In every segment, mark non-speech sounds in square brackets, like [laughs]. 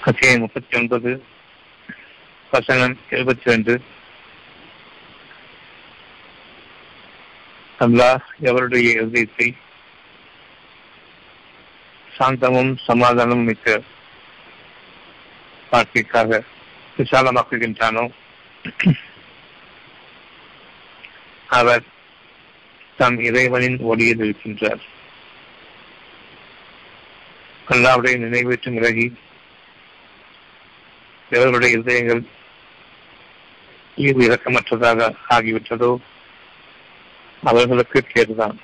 அத்தியாயம் முப்பத்தி ஒன்பது வசனம் எழுபத்தி ரெண்டு அல்லாஹ் எவருடைய இதயத்தை சாந்தமும் சமாதானமும் மிக்க வாழ்க்கைக்காக விசாலமாக்குகின்றானோ? அவர் தம் இறைவனின் ஒளியில் இருக்கின்றார். அல்லாவுடைய நினைவேற்று விலகி எவர்களுடைய இதயங்கள் ஈவு இறக்கமற்றதாக ஆகிவிட்டதோ அவர்களுக்கு கேடுதான்.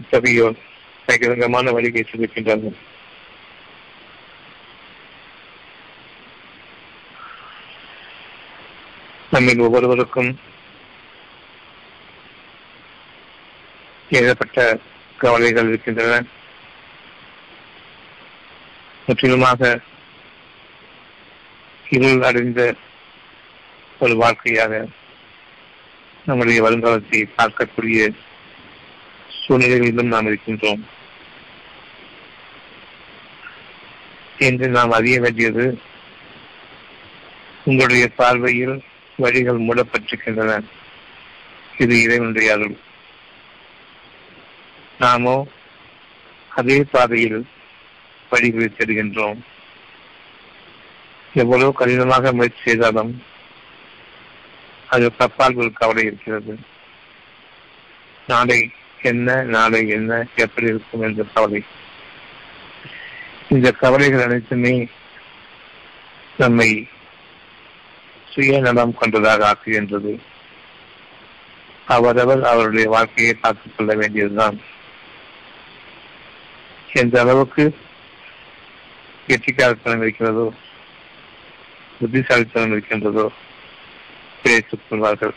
இத்தகையோர் பகிரங்கமான வழிகை செலுக்கின்றார்கள் நம்மில் ஒவ்வொருவருக்கும் ஏகப்பட்ட கவலைகள் இருக்கின்றன. முற்றிலுமாக இருள் அடைந்த ஒரு வாழ்க்கையாக நம்முடைய வருங்காலத்தை பார்க்கக்கூடிய சூழ்நிலைகளிலும் நாம் இருக்கின்றோம். என்று நாம் அறிய வேண்டியது உங்களுடைய பார்வையில் வழிகள் மூடப்பட்டிருக்கின்றன. இது இறைவனுடைய அருள் நாமோ அதே பாதையில் வழிகளை தேடுகின்றோம். எவ்வளவு கடினமாக முயற்சி செய்தாலும் அது தப்பால் ஒரு கவலை இருக்கிறது. நாளை என்ன நாளை என்ன எப்படி இருக்கும் என்ற கவலை. இந்த கவலைகள் அனைத்துமே நம்மை சுயநலம் கொண்டதாக ஆக்குகின்றது. அவரவர் அவருடைய வாழ்க்கையை பார்த்துக் கொள்ள வேண்டியதுதான். எந்த அளவுக்கு கெட்டிக்காரத்தனம் இருக்கிறதோ புத்திசாலித்தனம் இருக்கின்றதோ பிழைத்துக் கொள்வார்கள்.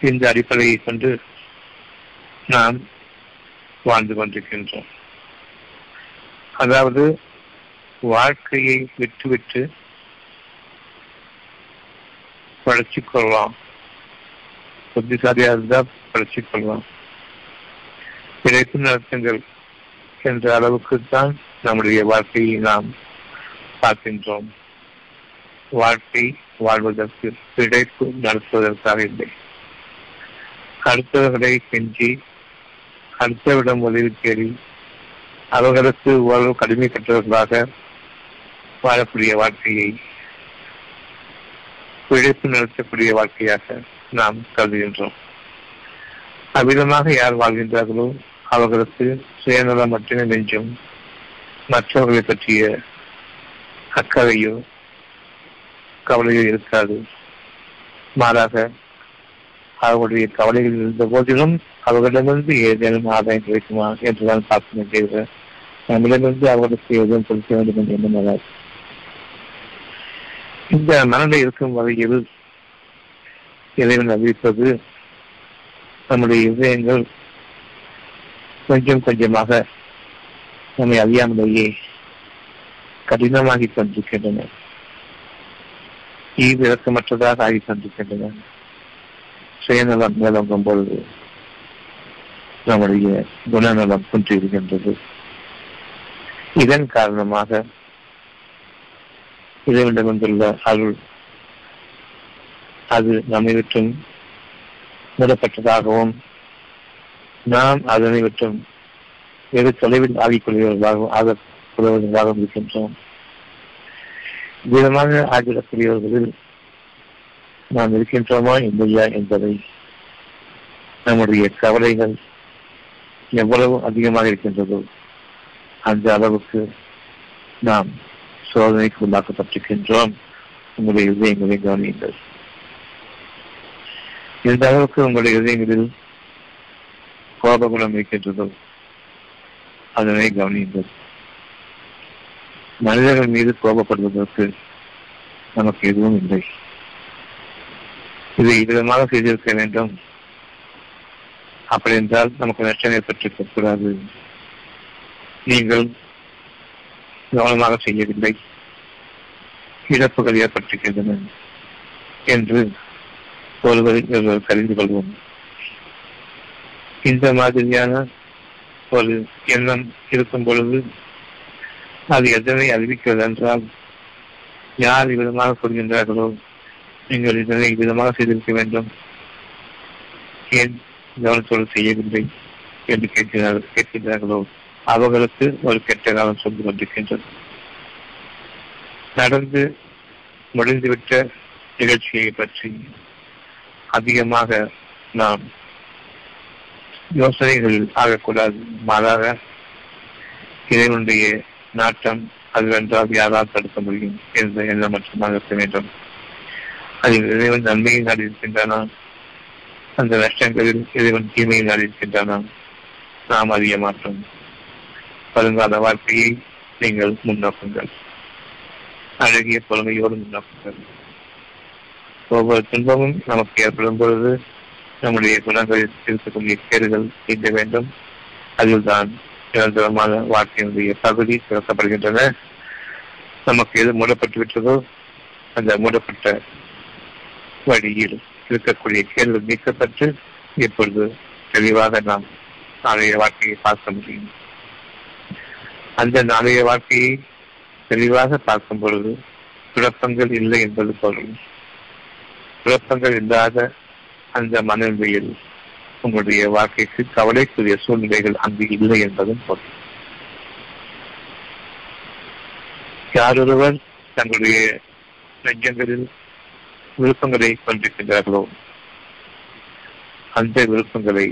இந்த அடிப்படையை கொண்டு நாம் வாழ்ந்து கொண்டிருக்கின்றோம். அதாவது வாழ்க்கையை விட்டுவிட்டு படைச்சிக் கொள்ளலாம். புத்திசாலியாக இருந்தால் படைச்சிக் கொள்ளலாம். பிழைப்பு நடத்துங்கள் என்ற அளவுக்கு தான் நம்முடைய வாழ்க்கையை நாம் பார்க்கின்றோம். வாழ்க்கை வாழ்வதற்கு பிழைப்பு நடத்துவதற்காக இல்லை. அடுத்தவர்களை கெஞ்சி அடுத்தவிடம் உதவி தேடி அவர்களுக்கு ஓரளவு கடுமை கற்றவர்களாக வாழக்கூடிய வாழ்க்கையை பிழைப்பு நடத்தக்கூடிய வாழ்க்கையாக நாம் கருதுகின்றோம். அவ்விதமாக யார் வாழ்கின்றார்களோ அவர்களுக்கு சுயநலம் மட்டுமே நெஞ்சும் மற்றவர்களை பற்றிய அக்கறையோ கவலையோ இருக்காது. மாறாக அவர்களுடைய கவலைகள் இருந்த போதிலும் அவர்களிடமிருந்து ஏதேனும் ஆதாயம் கிடைக்குமா என்றுதான் பார்க்க வேண்டியது. நம்மிடமிருந்து அவர்களுக்கு எதுவும் கொடுக்க வேண்டும் என்று எண்ணம் இந்த மனநிலை இருக்கும் வகையில் இறைவன் அறிவிப்பது நம்முடைய இதயங்கள் கொஞ்சம் கொஞ்சமாக நம்மை அறியாமலேயே கடினமாகி கொண்டிருக்கின்றன ஈவு இறக்கமற்றதாக ஆகி கொண்டிருக்கின்றன சுயநலம் மேலோங்கும் பொழுது நம்முடைய குணநலம் குன்றியிருக்கின்றது இதன் காரணமாக இறைவனிடம் வந்துள்ள அருள் அது நம்மை விட்டும் மூடப்பட்டதாகவும் நாம் அதனை விட்டும் வெகு தொலைவில் ஆகிக்கொள்கிறவர்களாகவும் ஆகப்படுவர்களாகவும் இருக்கின்றோம். விதமாக ஆகிடக்கூடியவர்களில் நாம் இருக்கின்றோமா இல்லையா என்பதை நம்முடைய கவலைகள் எவ்வளவு அதிகமாக இருக்கின்றதோ அந்த அளவுக்கு நாம் சோதனைக்கு உள்ளாக்கப்பட்டிருக்கின்றோம். உங்களுடைய இதயங்களை கவனியுங்கள். எந்த அளவுக்கு உங்களுடைய இதயங்களில் கோபகுணம் இருக்கின்றதோ அதனை கவனியுங்கள். மனிதர்கள் மீது கோபப்படுவதற்கு நமக்கு எதுவும் இல்லை. இதை விதமாக செய்திருக்க வேண்டும். அப்படி என்றால் நமக்கு நஷ்டம் ஏற்பட்டிருக்க கூடாது நீங்கள் கவனமாக செய்யவில்லை. இழப்புகள் ஏற்பட்டிருக்கின்றன என்று ஒருவரை ஒருவர் தெரிந்து கொள்வோம். இந்த மாதிரியான ஒரு எண்ணம் இருக்கும் பொழுது அது எதனை அறிவிக்கிறது என்றால் யார் விதமாக சொல்கின்றார்களோ நீங்கள் இதனை விதமாக செய்திருக்க வேண்டும். ஏன் கவனத்தோடு செய்யவில்லை என்று கேட்கிறார்கள் கேட்கின்றார்களோ? அவர்களுக்கு ஒரு கெட்ட காலம் சொல்லி கொண்டிருக்கின்றது. நடந்து முடிந்துவிட்ட நிகழ்ச்சியை பற்றி அதிகமாக நாம் யோசனைகளில் ஆகக்கூடாது. மாறாக இறைவனுடைய நாட்டம் அதுவென்றால் யாரால் தடுக்க முடியும் என்ற எண்ணம் மட்டுமாக இருக்க வேண்டும். அதில் இறைவன் நன்மையை நாடி அந்த நஷ்டங்களில் இறைவன் தீமையை நாடி இருக்கின்றானா நாம் அறிய மாட்டோம். வருங்கால வாழ்க்கையை நீங்கள் முன்னோக்குங்கள். அழகிய பொறுமையோடு முன்னோக்குங்கள். ஒவ்வொரு துன்பமும் நமக்கு ஏற்படும் பொழுது நம்முடைய குணங்களில் இருக்கக்கூடிய கேடுகள் நீங்க வேண்டும். அதில்தான் நிரந்தரமான வாழ்க்கையினுடைய பகுதி திறக்கப்படுகின்றன. நமக்கு எது மூடப்பட்டு விட்டதோ அந்த மூடப்பட்ட வழியில் இருக்கக்கூடிய கேள்வி நீக்கப்பட்டு இப்பொழுது தெளிவாக நாம் நாளைய வாழ்க்கையை பார்க்க முடியும். அந்த நாளைய வாழ்க்கையை தெளிவாக பார்க்கும் பொழுது குழப்பங்கள் இல்லை என்பது பொருள் குழப்பங்கள் இல்லாத அந்த மனநிலையில் உங்களுடைய வாழ்க்கைக்கு கவலைக்குரிய சூழ்நிலைகள் அங்கு இல்லை என்பதும் பொருள். யாரொருவர் தங்களுடைய நெஞ்சங்களில் விருப்பங்களை கொண்டிருக்கின்றார்களோ அந்த விருப்பங்களை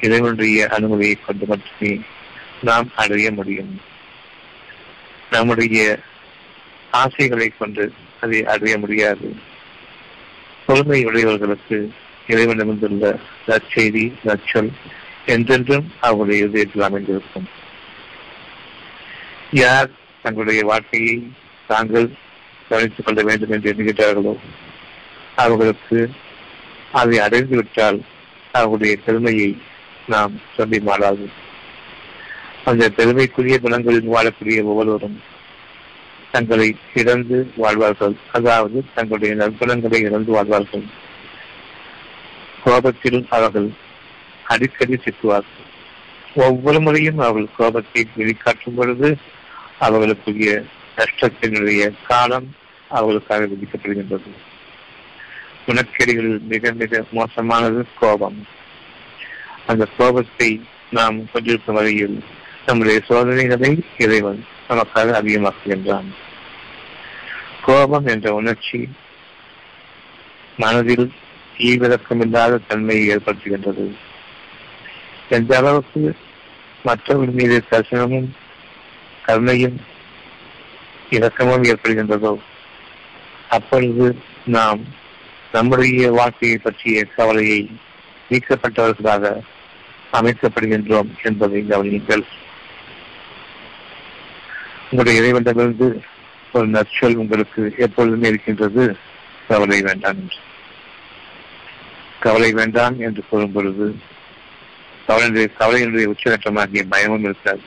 இறைவனுடைய அனுமதியை கொண்டு மட்டுமே நாம் அடைய முடியும். நம்முடைய ஆசைகளை கொண்டு அதை அடைய முடியாது. பொறுமை உடையவர்களுக்கு இறைவனமிருந்துள்ள நற்செய்தி நச்சொல் என்றென்றும் அவருடைய இதயத்தில் அமைந்திருக்கும். யார் தங்களுடைய வாழ்க்கையை தாங்கள் கவனித்துக் கொள்ள வேண்டும் என்று எண்ணுகிறார்களோ அவர்களுக்கு அதை அடைந்துவிட்டால் அவருடைய பெருமையை நாம் சொல்லி மாறாது அந்த பெருமைக்குரிய குணங்களில் வாழக்கூடிய ஒவ்வொருவரும் தங்களை இழந்து வாழ்வார்கள். அதாவது தங்களுடைய நற்குணங்களை இழந்து வாழ்வார்கள். கோபத்தில் அவர்கள் அடிக்கடி சிக்குவார்கள் ஒவ்வொரு முறையும் அவர்கள் கோபத்தை வெளிக்காட்டும் பொழுது அவர்களுக்குரிய நஷ்டத்தினுடைய காலம் அவர்களுக்காக விதிக்கப்படுகின்றது. குணக்கேடுகளில் மிக மிக மோசமானது கோபம். அந்த கோபத்தை நாம் கொண்டிருக்கும் வகையில் நம்முடைய சோதனைகளை இறைவன் நமக்காக அதிகமாக்குகின்றான் கோபம் என்ற உணர்ச்சி மனதில் தீவிரக்கமில்லாத தன்மையை ஏற்படுத்துகின்றது எந்த அளவுக்கு மற்றவர்கள் மீது தரிசனமும் கருணையும் இரக்கமும் ஏற்படுகின்றதோ அப்பொழுது நாம் நம்முடைய வாழ்க்கையை பற்றிய கவலையை நீக்கப்பட்டவர்களாக அமைக்கப்படுகின்றோம் என்பதை கவனியுங்கள் உங்களுடைய இறைவனிடமிருந்து ஒரு நற்சொல் உங்களுக்கு எப்பொழுதுமே இருக்கின்றது. கவலை வேண்டாம் என்று. கவலை வேண்டாம் என்று கூறும் பொழுது கவலையுடைய கவலையினுடைய உச்சகட்டமாகிய பயமும் இருக்காது.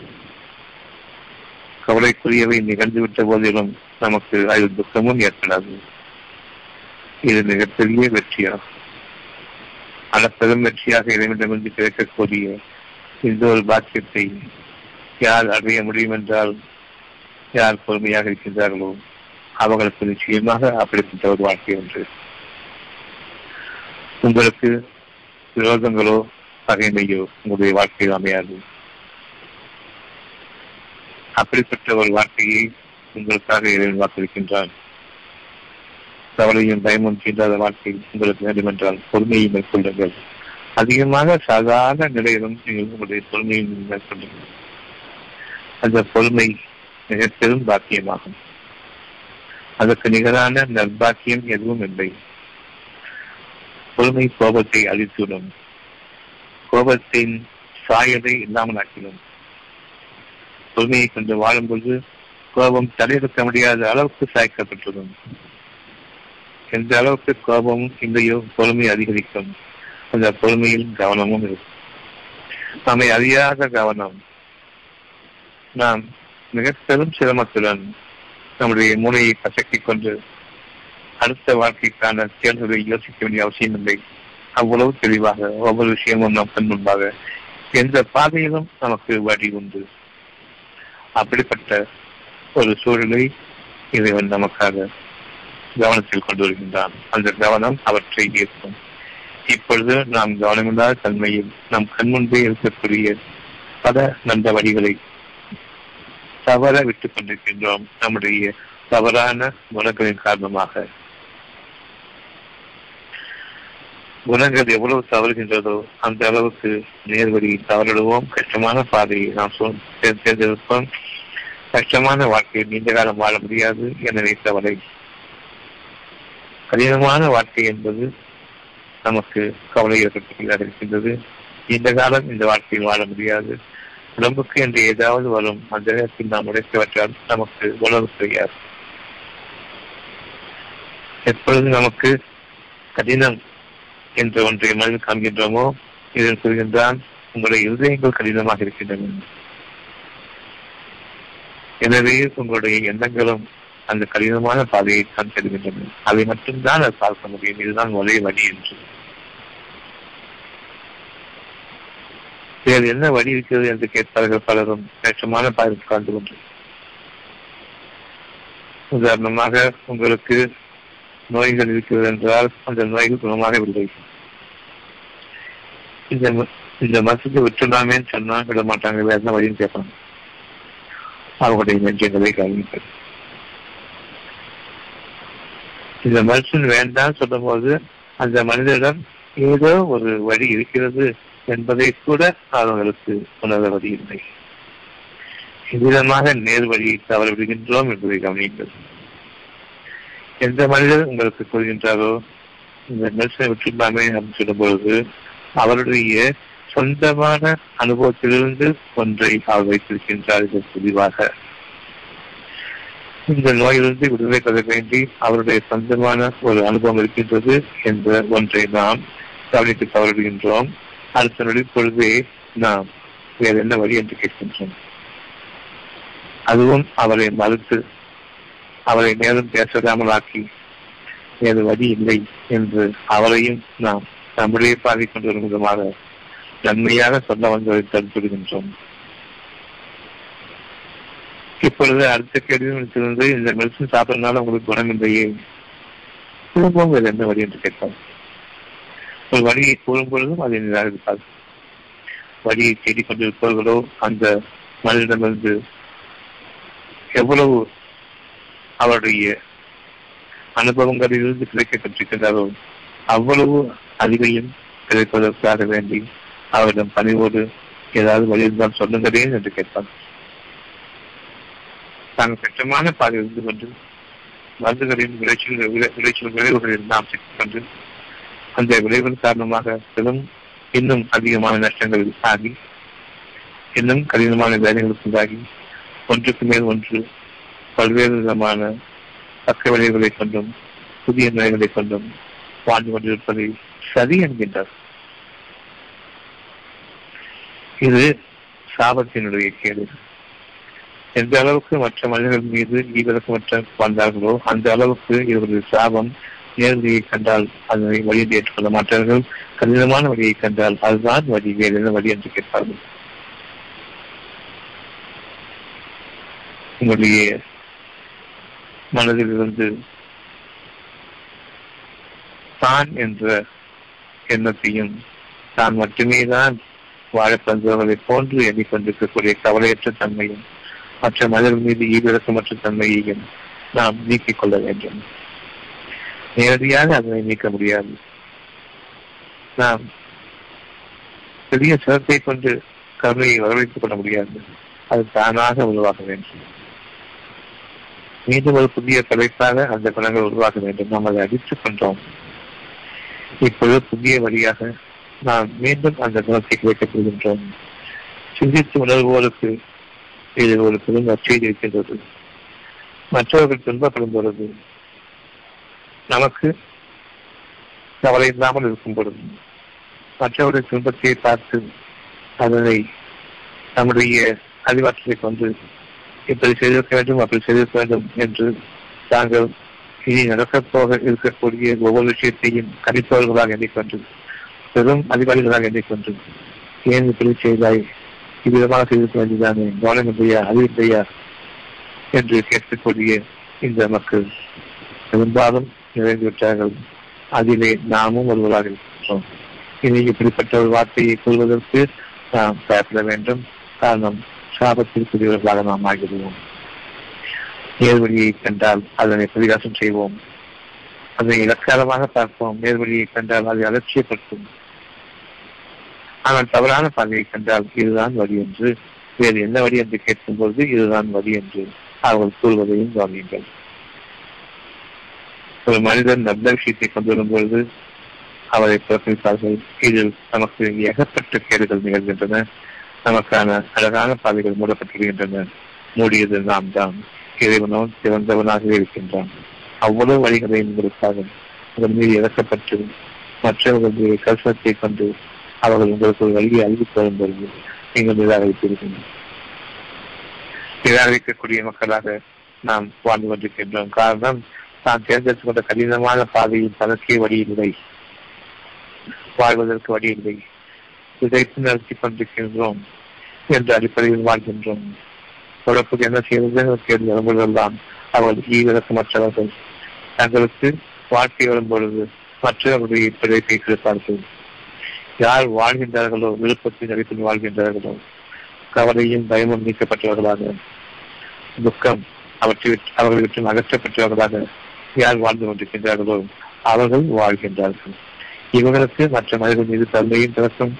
கவலைக்குரியவை நிகழ்ந்துவிட்ட போதிலும் நமக்கு அதில் துக்கமும் ஏற்படாது. இது மிகப்பெரிய வெற்றியாகும். பல பெரும் வெற்றியாக இறைவனிடமிருந்து கிடைக்கக்கூடிய இந்த ஒரு பாக்கியத்தை யார் அடைய முடியும் என்றால் யார் பொறுமையாக இருக்கின்றார்களோ அவர்களுக்கு நிச்சயமாக அப்படிப்பட்ட ஒரு வாழ்க்கை ஒன்று உங்களுக்கு விரோதங்களோ பகைமையோ உங்களுடைய வாழ்க்கையில் அமையாது. அப்படிப்பட்ட ஒரு வாழ்க்கையை உங்களுக்காக இறைவன் வாக்களிக்கின்றான். கவலையும் பயமும் தீண்டாத வாழ்க்கை உங்களுக்கு வேண்டுமென்றால் பொறுமையை மேற்கொள்ளுங்கள். அதிகமாக சாதாரண நிலையிலும் நீங்கள் உங்களுடைய பொறுமையை மேற்கொள்ளுங்கள். அந்த பொறுமை மிக பெரும் பாக்கியமாகும். அதற்கு நிகரான நற்பாக்கியம் எதுவும் இல்லை. பொறுமை கோபத்தை அழித்துவிடும். கோபத்தின் சாயலை இல்லாமல் ஆக்கிடும் பொறுமையை கொண்டு வாழும்போது கோபம் தடையிருக்க முடியாத அளவுக்கு சாய்க்கப்பட்டுள்ளது எந்த அளவுக்கு கோபமும் இல்லையோ பொறுமை அதிகரிக்கும் அந்த பொறுமையில் கவனமும் இருக்கும். நம்மை அறியாத கவனம். நாம் மிக பெரும் சிரமத்துடன் நம்முடைய மூளையை கசக்கிக் கொண்டு அடுத்த வாழ்க்கைக்கான தேர்தலை யோசிக்க வேண்டிய அவசியம் இல்லை. அவ்வளவு தெளிவாக ஒவ்வொரு விஷயமும் நம் கண் முன்பாக எந்த பாதையிலும் நமக்கு வழி உண்டு. அப்படிப்பட்ட ஒரு சூழலை இறைவன் நமக்காக கவனத்தில் கொண்டு வருகின்றான். அந்த கவனம் அவற்றை ஈர்க்கும். இப்பொழுது நாம் கவனமில்லாத தன்மையில் நம் கண்முன்பே இருக்கக்கூடிய பல நல்ல வழிகளை தவற விட்டுக் கொண்டிருக்கின்றோம். நம்முடைய தவறான குணங்களின் காரணமாக. குணங்கள் எவ்வளவு தவறுகின்றதோ அந்த அளவுக்கு நேர்வழி தவறிடுவோம். கஷ்டமான பாதையை நாம் தேர்ந்தெடுப்போம். கஷ்டமான வாழ்க்கையை நீண்ட காலம் வாழ முடியாது. எனவே தவறை. கடினமான வாழ்க்கை என்பது நமக்கு கவலை ஏற்பட்டு இருக்கின்றது. நீண்ட காலம் இந்த வாழ்க்கையில் வாழ முடியாது. உடம்புக்கு என்று ஏதாவது வரும் அந்த நேரத்தில் நாம் உடைத்துவற்றால் நமக்கு உணவு செய்யாது. எப்பொழுது நமக்கு கடினம் என்ற ஒன்றை மனதில் காண்கின்றோமோ இதன் சொல்கின்றான் உங்களுடைய இருதயங்கள் கடினமாக இருக்கின்றன. எனவே உங்களுடைய எண்ணங்களும் அந்த கடினமான பாதையை தான் செல்கின்றன அதை மட்டும்தான் அது பார்க்க முடியும். இதுதான் ஒரே வழி என்று. வேறு என்ன வழி இருக்கிறது என்று கேட்பார்கள் பலரும். கஷ்டமான பாதையில் உட்கார்ந்து கொண்டு. உதாரணமாக உங்களுக்கு நோய்கள் இருக்கிறது என்றால் அந்த நோய்கள் குணமாகவில்லை இந்த இந்த மசூதி விட்டுலாமே சொன்னா விட மாட்டாங்க வேற என்ன வழியும் கேட்பாங்க அவங்களுடைய நெஞ்சங்களை கவனிப்பது இந்த மனுஷன் வேண்டாம் சொல்லும் போது அந்த மனிதரிடம் ஏதோ ஒரு வழி இருக்கிறது. என்பதை கூட அவர்களுக்கு உணர்வது இல்லை. இவ்விதமாக நேர்வழியை என்பதை கவனியுங்கள். எந்த மனிதர் உங்களுக்கு கூறுகின்றாரோ இந்த நெல்சனை விட்டுள்ளாமே அப்படின்னு சொல்லும் பொழுது அவருடைய சொந்தமான அனுபவத்திலிருந்து ஒன்றை அவர் வைத்திருக்கின்றார் இதற்கு தெளிவாக. இந்த நோயிலிருந்து விடுதலை பெற வேண்டி அவருடைய சொந்தமான ஒரு அனுபவம் இருக்கின்றது என்ற ஒன்றை நாம் கவனித்து தவறுகின்றோம் அடுத்த நொடி நாம் வேற என்ன வழி என்று கேட்கின்றோம். அதுவும் அவரை மறுத்து அவரை மேலும் பேசாமல் ஆக்கி வேறு வழி இல்லை என்று அவரையும் நாம் நம்முடைய பாதை கொண்டு வரும் விதமாக நன்மையாக சொல்ல வந்ததை தடுத்துவிடுகின்றோம் இப்பொழுது அடுத்த கேள்வி இந்த மெடிசன் சாப்பிட்றதுனால உங்களுக்கு குணம் இல்லையே? குடும்பம் வேறு என்ன வழி என்று கேட்பார் ஒரு வழியை கூறும் பொழுதும் அதை நிராகரிப்பார் வழியை தேடிக் கொண்டிருப்பவர்களோ அந்த மனிதனிடமிருந்து எவ்வளவு அவருடைய அனுபவங்களிலிருந்து கிடைக்க அவ்வளவு அறிவையும் கிடைப்பதற்காக வேண்டி அவரிடம் பணிவோடு ஏதாவது வழி இருந்தால் சொல்லுங்களேன் என்று கேட்பார். தாங்கள் கட்டமான பாதை இருந்து கொண்டு மருந்துகளின் விளைச்சல் விளைச்சல் விளைவுகளில் நாம் சிக்கிக் கொண்டு அந்த விளைவின் காரணமாக பெரும் இன்னும் அதிகமான நஷ்டங்கள் ஆகி இன்னும் கடினமான வேலைகளுக்கு உண்டாகி ஒன்றுக்கு மேல் ஒன்று பல்வேறு விதமான பக்க விளைவுகளை கொண்டும் புதிய நோய்களை கொண்டும் வாழ்ந்து கொண்டிருப்பதை சரி என்கின்றார். இது சாபத்தினுடைய கேடு. எந்த அளவுக்கு மற்ற மனிதர்கள் மீது ஈவிரக்கமற்ற வாழ்ந்தார்களோ அந்த அளவுக்கு இவரது சாபம் நேர்வழியை கண்டால் அதனை வழியை ஏற்றுக்கொள்ள மாட்டார்கள். கடினமான வழியை கண்டால் அதுதான் வழி. வேறு என்ன வழி என்று கேட்பார்கள். உங்களுடைய மனதில் இருந்து தான் என்ற எண்ணத்தையும் தான் மட்டுமே தான் வாழப்பந்தவர்களை போன்று எண்ணிக்கொண்டிருக்கக்கூடிய கவலையற்ற தன்மையும் மற்ற மனிதர்கள் மீது ஈவிரக்கமற்ற தன்மையையும் நாம் நீக்கிக் கொள்ள வேண்டும். நேரடியாக அதனை நீக்க முடியாது. நாம் பெரிய சிரத்தை கொண்டு கருணையை வரவழைத்துக் கொள்ள முடியாது. அது தானாக உருவாக வேண்டும். மீண்டும் ஒரு புதிய தலைப்பாக அந்த குணங்கள் உருவாக வேண்டும். நாம் அதை அடித்துக் கொண்டோம். இப்பொழுது புதிய வழியாக நாம் மீண்டும் அந்த குணத்தை கிடைக்கப் போகின்றோம். சிந்தித்து உணர்வோருக்கு இது ஒரு பெரும் நற்செய்தி இருக்கின்றது. மற்றவர்கள் துன்பப்படும் பொழுது நமக்கு கவலை இல்லாமல் இருக்கும் பொழுது மற்றவருடைய துன்பத்தை பார்த்து அதனை நம்முடைய அறிவாற்றலை கொண்டு இப்படி செய்திருக்க வேண்டும் அப்படி செய்திருக்க வேண்டும் என்று தாங்கள் இனி நடக்கப்போக இருக்கக்கூடிய ஒவ்வொரு விஷயத்தையும் கணிப்பவர்களாக எண்ணிக்கொண்டு பெரும் அதிகாரிகளாக எண்ணிக்கொண்டு ஏன் இப்படி செய்தாய்? இவ்விதமாக செய்திருக்க வேண்டியதானே கவனம் இல்லையா அறிவில்லையா? என்று கேட்கக்கூடிய இந்த மக்கள் பெரும்பாலும் நிறைந்துவிட்டார்கள் அதிலே நாமும் ஒருவராக இருக்கின்றோம். இனி இப்படிப்பட்ட ஒரு வார்த்தையை கொள்வதற்கு நாம் பயப்பட வேண்டும். காரணம் சாபத்திற்குரியவர்களாக நாம் ஆகிடுவோம் நேர்வழியை கண்டால் அதனை பிரதிகாசம் செய்வோம். அதனை இலக்காரமாக பார்ப்போம். நேர்வழியை கண்டால் அதை அலட்சியப்படுத்தும். ஆனால் தவறான பாதையை கண்டால் இதுதான் வழி என்று வேறு என்ன வழி என்று கேட்கும்போது இதுதான் வழி என்று அவர்கள் கூறுவதையும் கவனியுங்கள். ஒரு மனிதன் நல்ல விஷயத்தை கொண்டு வரும் பொழுது அவரை புறக்கணித்தார்கள். இதில் நமக்கு ஏகப்பட்ட கேடுகள் நிகழ்கின்றன. நமக்கான அழகான பாதைகள் மூடப்பட்டிருக்கின்றன. மூடியது நாம் தான். இறைவனோ சிறந்தவனாகவே இருக்கின்றான். அவ்வளவு வழிகளை உங்களுக்காக உங்கள் மீது இறக்கப்பட்டு மற்றவர்களுடைய கல்சத்தை கொண்டு அவர்கள் உங்களுக்கு ஒரு வழியை அறிவித்து வரும் பொழுது நீங்கள் நிராகரித்திருக்கின்றனர் நிராகரிக்கக்கூடிய மக்களாக நாம் வாழ்ந்து கொண்டிருக்கின்றோம். காரணம் தான் தேர்ந்தெடுத்துக் கொண்ட கடினமான பாதையில் தனக்கே வழியில்லை. இல்லை வாழ்வதற்கு வழியில்லை. இதைத்து நடத்தி கொண்டிருக்கின்றோம் என்ற அடிப்படையில் வாழ்கின்றோம். தொடர்புக்கு என்ன செய்வது கேள்வி வரும்பொழுதெல்லாம் அவர்கள் ஈவிரக்கமற்றவர்கள். தங்களுக்கு வாழ்க்கை வரும் பொழுது மற்றவர்களுடைய பிழைப்பை கொடுப்பார்கள் யார் வாழ்கின்றார்களோ விருப்பத்தின் அடிப்பில் வாழ்கின்றார்களோ கவலையும் பயமும் நீக்கப்பட்டவர்களாக துக்கம் அவற்றை அவர்களை விட்டு அகற்றப்பட்டவர்களாக யார் வாழ்ந்து கொண்டிருக்கின்றார்களோ அவர்கள் வாழ்கின்றார்கள். இவர்களுக்கு மற்ற மனிதர்கள் மீது தன்மையும் பிறக்கும்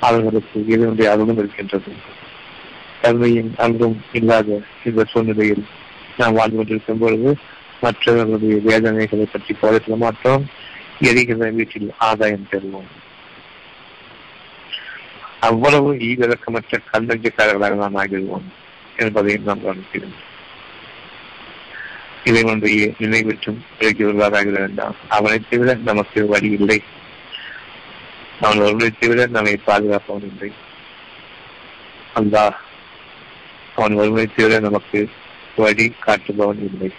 அவர்களுக்கு இதனுடைய அருளும் இருக்கின்றது. தன்மையும் அன்பும் இல்லாத இந்த சூழ்நிலையில் நாம் வாழ்ந்து கொண்டிருக்கும் பொழுது மற்றவர்களுடைய வேதனைகளை பற்றி கவலைப்பட மாட்டோம். எரிகிற வீட்டில் ஆதாயம் பெறுவோம். அவ்வளவு ஈவிறக்கமற்ற கல்லஞ்சக்காரர்களாக நாம் ஆகிடுவோம் என்பதையும் நாம் கவனிக்கிறோம். இதை ஒன்றைய நினைவிற்றும் விலகியவர்களாக ஆகிட வேண்டாம் அவனை தவிர நமக்கு வழி இல்லை. அவன் ஒருவனை தவிர நம்மை பாதுகாப்பவன் இல்லை. அல்லா அவன் ஒருவனை தவிர நமக்கு வழி காட்டுபவன் இல்லை.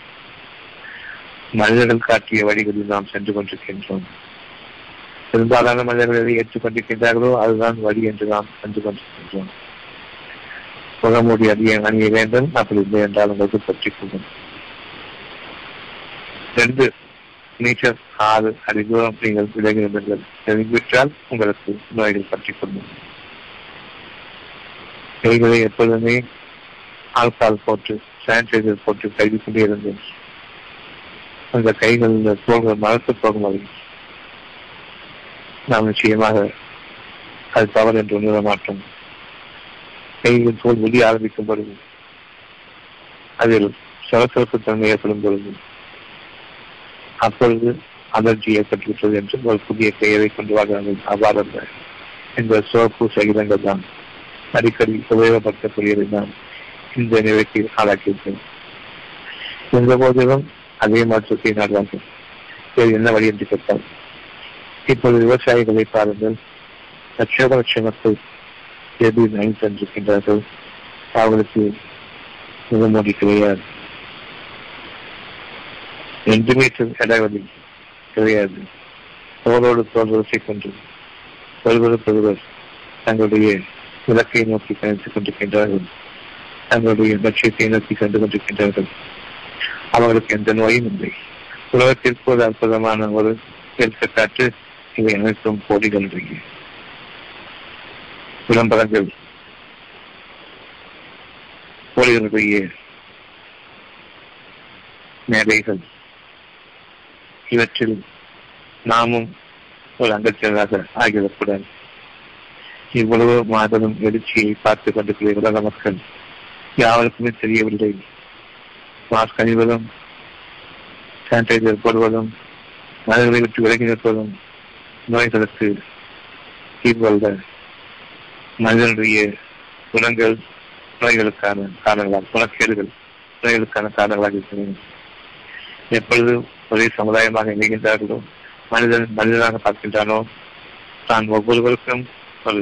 மனிதர்கள் காட்டிய வழிகளில் நாம் சென்று கொண்டிருக்கின்றோம். பெரும்பாலான மனிதர்கள் எதை ஏற்றுக்கொண்டிருக்கின்றார்களோ அதுதான் வழி என்று நாம் சென்று கொண்டிருக்கின்றோம். முகமூடி அதிக அணிய வேண்டும் அப்படி இல்லை என்றால் உங்களுக்கு பற்றி கொள்ளும் ரெண்டு மீட்டர் ஆறு அடி தூரம் நீங்கள் விலகிவிடுங்கள் தெரிவித்தால் உங்களுக்கு நோய்கள் பற்றி கொள்ளும் கைகளை எப்போதுமே ஆல்கால் போட்டு சானிடைசர் போட்டு கழுவி கொண்டே இருந்தேன் அந்த கைகள் போக மரத்து போகும் வரை நாம் நிச்சயமாக அது தவறு என்று உணர மாட்டோம். கைகள் தோல் வெளிய ஆரம்பிக்கும் பொழுது அதில் சலசலப்பு தன்மை ஏற்படும் பொழுது அப்பொழுது அலர்ஜி ஏற்பட்டுவிட்டது என்று ஒரு புதிய பெயரை கொண்டு வாங்க அவ்வாறு இந்த சோப்பு சகிதங்கள் தான் அடிக்கடி உபயோகப்படுத்தக்கூடியதை தான் இந்த நிலைக்கு ஆளாக்கியிருக்கிறேன் எந்த போதிலும் அதே மாற்றத்தை நாடுவார்கள் வேறு என்ன வழி என்று கேட்டால் இப்போது விவசாயிகளை பாருங்கள். லட்சோப லட்ச மக்கள் எப்படி நைன் தந்திருக்கின்றார்கள் அவர்களுக்கு முகமூடி கிடையாது ரெண்டு மீட்டர் இடைவெளி கிடையாது தோளோடு தோல் வரிசை கொண்டு ஒருவருக்கு ஒருவர் தங்களுடைய இலக்கை நோக்கி கணித்துக் கொண்டிருக்கின்றார்கள். தங்களுடைய லட்சியத்தை நோக்கி கண்டு கொண்டிருக்கின்றார்கள். அவர்களுக்கு எந்த நோயும் இல்லை. உலகத்திற்கு ஒரு அற்புதமான ஒரு எடுத்துக்காட்டு இவை அனைத்தும் போலிகள் விளம்பரங்கள். போலிகளுடைய மேடைகள். இவற்றில் நாமும் ஒரு அங்கத்தினராக ஆகிவிடக்கூடாது. இவ்வளவு மாதமும் எழுச்சியை பார்த்துக் கொண்டிருக்கிற உலக மக்கள் யாருக்குமே தெரியவில்லை. மாஸ்க் அணிவதும் சானிடைசர் போடுவதும் மனிதர்களை விட்டு விலகி நிற்பதும் நோய்களுக்கு தீர்வல்ல மனிதனுடைய குணங்கள் நோய்களுக்கான காரணங்களாக குணக்கேடுகள் நோய்களுக்கான காரணங்களாக இருக்கின்றன. எப்பொழுது ஒரே சமுதாயமாக இணைகின்றார்களோ மனிதன் மனிதனாக பார்க்கின்றானோ? தான் ஒவ்வொருவருக்கும் ஒரு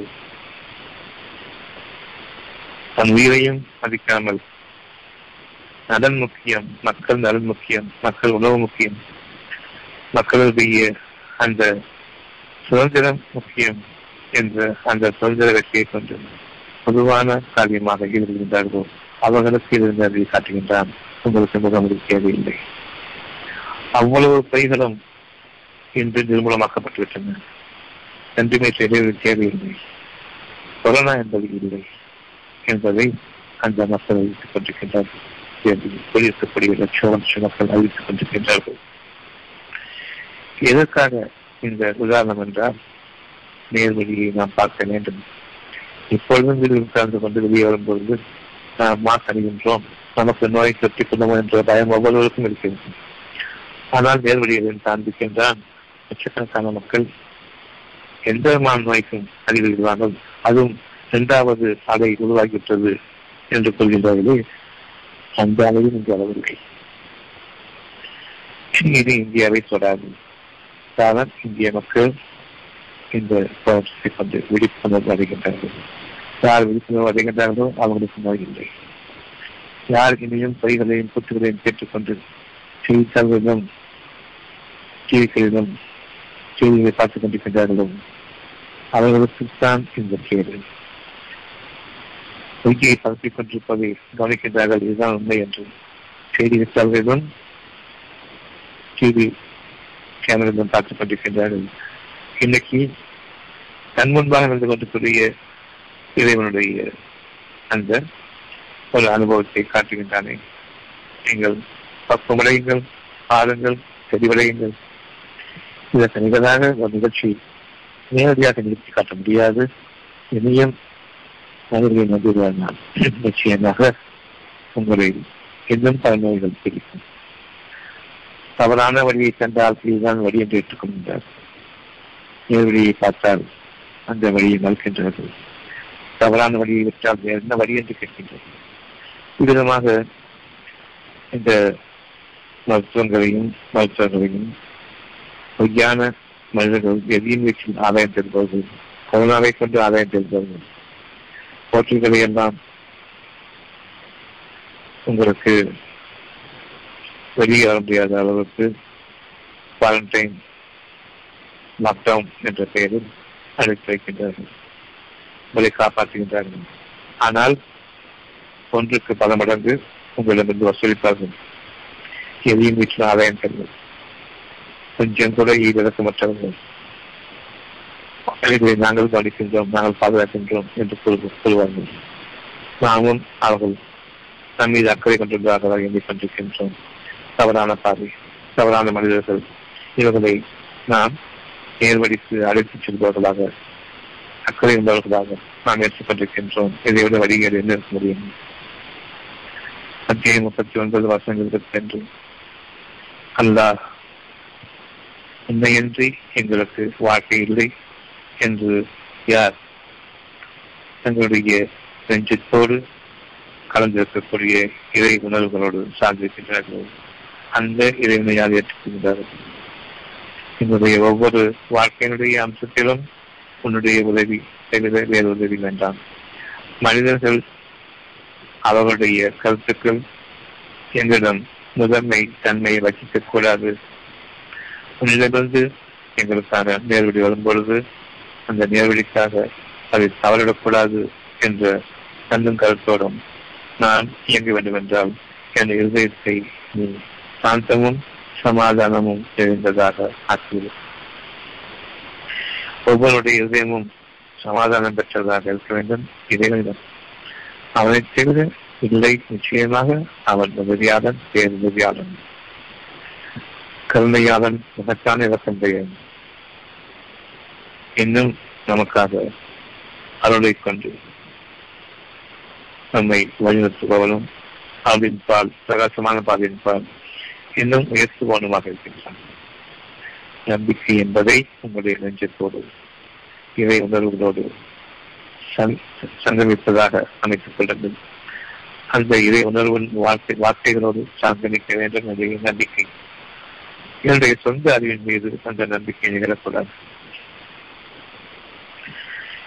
தன் உயிரையும் மதிக்காமல் நலன் முக்கியம் மக்கள் நலன் முக்கியம் மக்கள் உணவு முக்கியம் மக்களுடைய அந்த சுதந்திரம் முக்கியம் என்ற அந்த சுதந்திர வெற்றியை கொண்டு பொதுவான காரியமாக ஈடுபடுகின்றார்களோ அவர்களுக்கு இருந்ததை காட்டுகின்றான். உங்களுக்கு முகமது தேவையில்லை. அவ்வளவு பைகளும் இன்று நிர்மூலமாக்கப்பட்டுவிட்டன. நன்றிமை இடைவெளி தேவையில்லை. கொரோனா என்பது இல்லை என்பதை அந்த மக்கள் அறிவித்துக் கொண்டிருக்கின்றார்கள். குடியிருக்கக்கூடிய லட்சம் லட்சம் மக்கள் அறிவித்துக் கொண்டிருக்கின்றார்கள். எதற்காக இந்த உதாரணம் என்றால் நேர்வழியை நாம் பார்க்க வேண்டும். இப்பொழுதும் வீடுகள் கலந்து கொண்டு வெளியே வரும்பொழுது நாம் மாசடைகின்றோம். அணிகின்றோம் நமக்கு நோய் தொற்றிக் கொள்ளுமோ என்ற பயம் ஒவ்வொருவருக்கும் இருக்கிறது. ஆனால் நேர்வழியை காண்பிக்கின்றான் லட்சக்கணக்கான மக்கள் எந்த விதமான நோய்க்கும் அறிவிடுகிறார்கள் அதுவும் இரண்டாவது அலை உருவாகிவிட்டது என்று கொள்கின்றார்களே அந்த அளவில் இங்கு அளவில்லை இது இந்தியாவை தொடாது. காரணம் இந்திய மக்கள் இந்த போராட்டத்தை கொண்டு விழிப்புணர்வு அடைகின்றார்கள். யார் விழிப்புணர்வு அடைகின்றார்களோ அவங்களுக்கு நோய் இல்லை. யார் இனியும் பொய்களையும் குத்துகளையும் கேட்டுக்கொண்டு செய்தித்தாள்களிடம் டிவிகளிலும் செய்திகளை பார்த்துக் கொண்டிருக்கின்றார்களோ அவர்களுக்குத்தான் இந்த கேடு பொய்யை பரப்பிக் கொண்டிருப்பதை கவனிக்கின்றார்கள் இதுதான் உண்மை என்று செய்தி வித்தாளர்களும் டிவி கேமராவிலும் பார்த்துக் கொண்டிருக்கின்றார்கள். இன்னைக்கு தன் முன்பாக நடந்து கொண்டிருக்கூடிய இறைவனுடைய அந்த ஒரு அனுபவத்தை காட்டுகின்றானே. நீங்கள் பக்குமடையுங்கள் பாருங்கள் தெளிவடையுங்கள். சில நிகழாக ஒரு நிகழ்ச்சி நேரடியாக நிறுத்தி காட்ட முடியாது. இனியும் மனிதர்களை நான் [laughs] நிச்சயமாக உங்களை இன்னும் பல நோய்கள் பிடிக்கும். தவறான வழியை சென்றால் இதுதான் வழி என்று ஏற்றுக்கொண்டார் நேர்வழியை பார்த்தால் அந்த வழியை மறுக்கின்றார்கள் தவறான வழியை விட்டால் வேறு என்ன வழி என்று கேட்கின்றது. இவ்விதமாக இந்த மருத்துவங்களையும் மருத்துவர்களையும் பொய்யான மனிதர்கள் எதையும் வீட்டில் ஆதாயம் பெறுபவர்கள் கருணாவை கொண்டு ஆதாயம் பெறுபவர்கள் போட்டிகளை எல்லாம் உங்களுக்கு வெளியே வர முடியாத அளவுக்கு குவாரண்டைன் லாக்டவுன் என்ற பெயரில் அழைத்து வைக்கின்றார்கள். உங்களை காப்பாற்றுகின்றார்கள். ஆனால் ஒன்றுக்கு பல மடங்கு உங்களிடமிருந்து வசூலிப்பார்கள். எதையும் வீட்டில் ஆதாயம் தருவது கொஞ்சம் கூட ஈவிரக்கமற்றவர்கள் இதை நாங்கள் கவனிக்கின்றோம் நாங்கள் பாதுகாக்கின்றோம் என்று சொல்வார்கள் நாமும் அவர்கள் நம் மீது அக்கறை கொண்டிருந்தார்களாக எண்ணிக் கொண்டிருக்கின்றோம். தவறான பாதை தவறான மனிதர்கள். இவர்களை நாம் நேர்வடித்து அழைத்துச் செல்பவர்களாக அக்கறை இருந்தவர்களாக நாம் ஏற்றுக்கொண்டிருக்கின்றோம் இதை விட வழிகள் என்ன இருக்க முடியும்? அத்தியாயம் முப்பத்தி ஒன்பது வருஷங்களுக்கு சென்று அல்லாஹ் உண்மையின்றி எங்களுக்கு வாழ்க்கை இல்லை என்று யார் தங்களுடைய நெஞ்சத்தோடு கலந்திருக்கக்கூடிய இறை உணர்வுகளோடு சார்ந்திருக்கின்றார்கள் அந்த இறைமையால் ஏற்றுக்கொள்கிறார்கள்? என்னுடைய ஒவ்வொரு வாழ்க்கையினுடைய அம்சத்திலும் உன்னுடைய உதவி தவிர வேறு உதவி வேண்டாம். மனிதர்கள் அவர்களுடைய கருத்துக்கள் எங்களிடம் முதன்மை தன்மையை வச்சிக்க கூடாது எங்களுக்கான நேர்வழி வரும்பொழுது அந்த நேர்வழிக்காக அதை தவறிடக்கூடாது என்ற கண்ணும் கருத்தோடும் நான் இயங்க வேண்டும் என்றால் என் இருதயத்தை நீ சாந்தமும் சமாதானமும் தெரிந்ததாக ஆக்கியது ஒவ்வொருடைய இதயமும் சமாதானம் பெற்றதாக இருக்க வேண்டும். இறைவனிடம் அவனை தவிர இல்லை. நிச்சயமாக அவன் உதவியாளன் பேருதவியாளன். கருணையாளன் மகத்தான இலக்கம் இன்னும் நமக்காக அருளை கொண்டு நம்மை வழிநடத்துபவனும் அவளின் பால் பிரகாசமான பாதையின் பால் இன்னும் உயர்த்துபவனுமாக இருக்கின்றான். நம்பிக்கை என்பதை உங்களுடைய நெஞ்சத்தோடு இவை உணர்வுகளோடு சங்கமிப்பதாக அமைத்துக் கொள்ளுங்கள் அந்த இறை உணர்வின் வார்த்தை வார்த்தைகளோடு சார்ந்தளிக்க வேண்டும். என்ற நம்பிக்கை. என்னுடைய சொந்த அறிவின் மீது அந்த நம்பிக்கை நிகழக்கூடாது.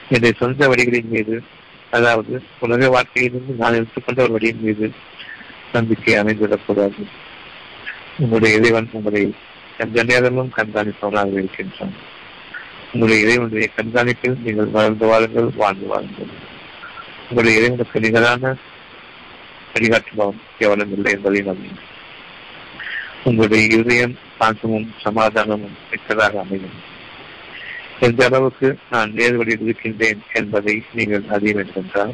என்னுடைய சொந்த வழிகளின் மீது அதாவது உலக வாழ்க்கையிலிருந்து நான் எடுத்துக்கொண்ட ஒரு வழியின் மீது நம்பிக்கை அமைந்துவிடக்கூடாது. உங்களுடைய இறைவன் உங்களை எந்த நேரமும் கண்காணிப்பவராக இருக்கின்றான். உங்களுடைய இறைவனுடைய கண்காணிப்பில் நீங்கள் வளர்ந்து வாழுங்கள் வாழ்ந்து வாழுங்கள். உங்களுடைய இறைவனுக்கு நிகரான வழிகாட்டுபவன் எவனும் இல்லை என்பதை நம்பி உங்களுடைய இதயம் சாந்தமும் சமாதானமும் மிக்கதாக அமையும். எந்த அளவுக்கு நான் நேர்வழியில் இருக்கின்றேன் என்பதை நீங்கள் அறிய வேண்டும் என்றால்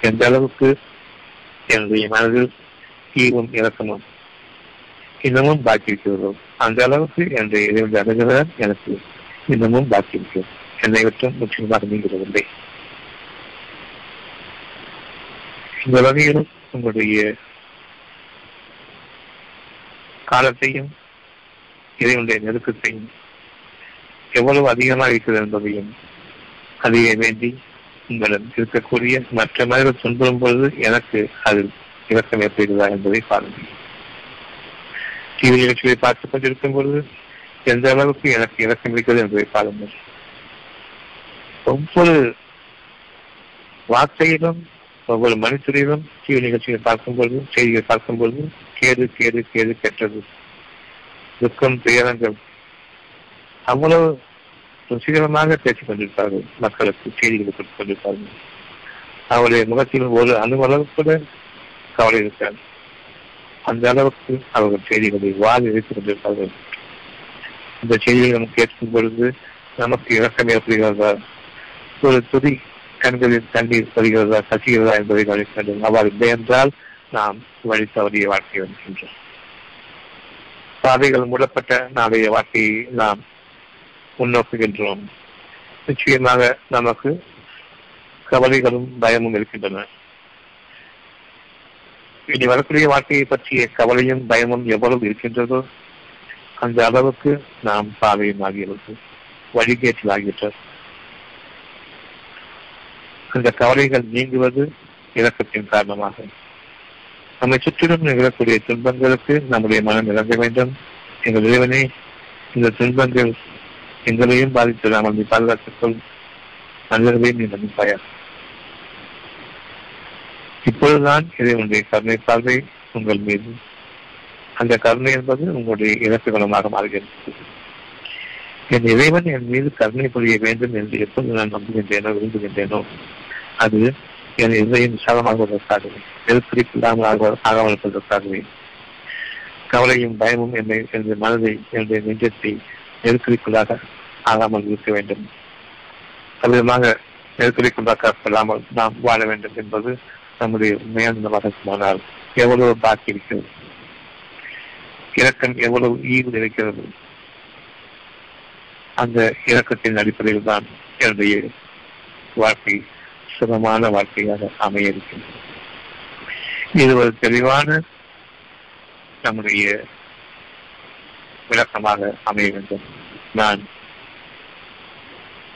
எந்த அளவுக்கு என்னுடைய மனதில் தீவும் இறக்கமும் இன்னமும் பாக்கி இருக்கிறதோ அந்த அளவுக்கு என்னுடைய இறைவன் அணுகிறார் எனக்கு இன்னமும் பாக்கி இருக்கிறது என்னை விட்டும் முற்றிலுமாக நீங்கிறதில்லை இந்த வகையிலும் உங்களுடைய காலத்தையும் இறைவனுடைய நெருக்கத்தையும் எவ்வளவு அதிகமாக இருக்கிறது என்பதையும் அறிய வேண்டி உங்களிடம் இருக்கக்கூடிய மற்ற மனிதர்கள் துன்புறும் பொழுது எனக்கு அதில் இலக்கம் ஏற்படுகிறதா என்பதை பாருங்கள். டிவி நிகழ்ச்சிகளை பார்த்துக் கொண்டிருக்கும் பொழுது எந்த அளவுக்கு எனக்கு இலக்கம் இருக்கிறது என்பதை பாருங்கள். ஒவ்வொரு வார்த்தையிலும் ஒவ்வொரு மனிதரிலும் டிவி நிகழ்ச்சிகளை பார்க்கும் பொழுது செய்திகளை பார்க்கும் பொழுது கேடு கேடு கேடு கெட்டது. துக்கம் துயரங்கள் அவ்வளவு ருசிகரமாக பேசிக் கொண்டிருப்பார்கள். மக்களுக்கு செய்திகளை கொடுத்துக் கொண்டிருப்பார்கள். அவருடைய முகத்தில் ஒரு அணுவளவு கூட கவலை இருக்காது. அந்த அளவுக்கு அவர்கள் செய்திகளை வாதி வைத்துக் கொண்டிருப்பார்கள். இந்த செய்திகளை நம்ம கேட்கும் பொழுது நமக்கு இறக்கம் ஏற்படுகிறதா? ஒரு துதி கண்களில் தண்ணீர் வருகிறதா கசிகிறதா என்பதை கவனிக்க வேண்டும். அவ்வாறு இல்லை என்றால் நாம் வழி தவறிய வாழ்க்கை வருகின்றோம் பாதைகள் மூடப்பட்ட நாளைய வாழ்க்கையை நாம் முன்னோக்குகின்றோம். நிச்சயமாக நமக்கு கவலைகளும் பயமும் இருக்கின்றன. இனி வரக்கூடிய வாழ்க்கையை பற்றிய கவலையும் பயமும் எவ்வளவு இருக்கின்றதோ அந்த அளவுக்கு நாம் பாவையும் ஆகியவர்கள் வழிகேட்டில் ஆகிவிட்டது அந்த கவலைகள் நீங்குவது இலக்கத்தின் காரணமாக. நம்மை சுற்றிலும் நிகழக்கூடிய துன்பங்களுக்கு நம்முடைய மனம் இறங்க வேண்டும். எங்கள் இறைவனே இந்த துன்பங்கள் எங்களையும் பாதித்துள்ளாமல் நீ பாதுகாத்துக்கொள். மனிதர்களையும் நீ மன்னிப்பாயா இப்பொழுதுதான் இறைவனுடைய கருணை பார்வை உங்கள் மீது. அந்த கருணை என்பது உங்களுடைய இறப்பு குணமாக மாறுகிறது. என் இறைவன் என் மீது கருணை புரிய வேண்டும் என்று எப்போது நான் நம்புகின்றேனோ விரும்புகின்றேனோ அது என் இதயம் விசாலமாகுவதற்காகவே நெருக்கடிக்கில்லாமல் ஆகாமல் இருப்பதற்காகவே கவலையும் பயமும் என்னை எனது மனதை என்னுடைய நெஞ்சத்தை நெருக்கடிக்குள்ளாக ஆகாமல் இருக்க வேண்டும். அவ்விதமாக நெருக்கடிக்குள்ளாக்கப்படாமல் நாம் வாழ வேண்டும் என்பது நம்முடைய உண்மையான மகத்துவமானால் எவ்வளவு பாக்கி இருக்கிறது? இலக்கம் எவ்வளவு ஈவு இருக்கிறது? அந்த இலக்கத்தின் அடிப்படையில் தான் என்னுடைய வாழ்க்கை சிரமமான வாழ்க்கையாக அமைய இருக்கின்றது இது ஒரு தெளிவான நம்முடைய விளக்கமாக அமைய வேண்டும். நான்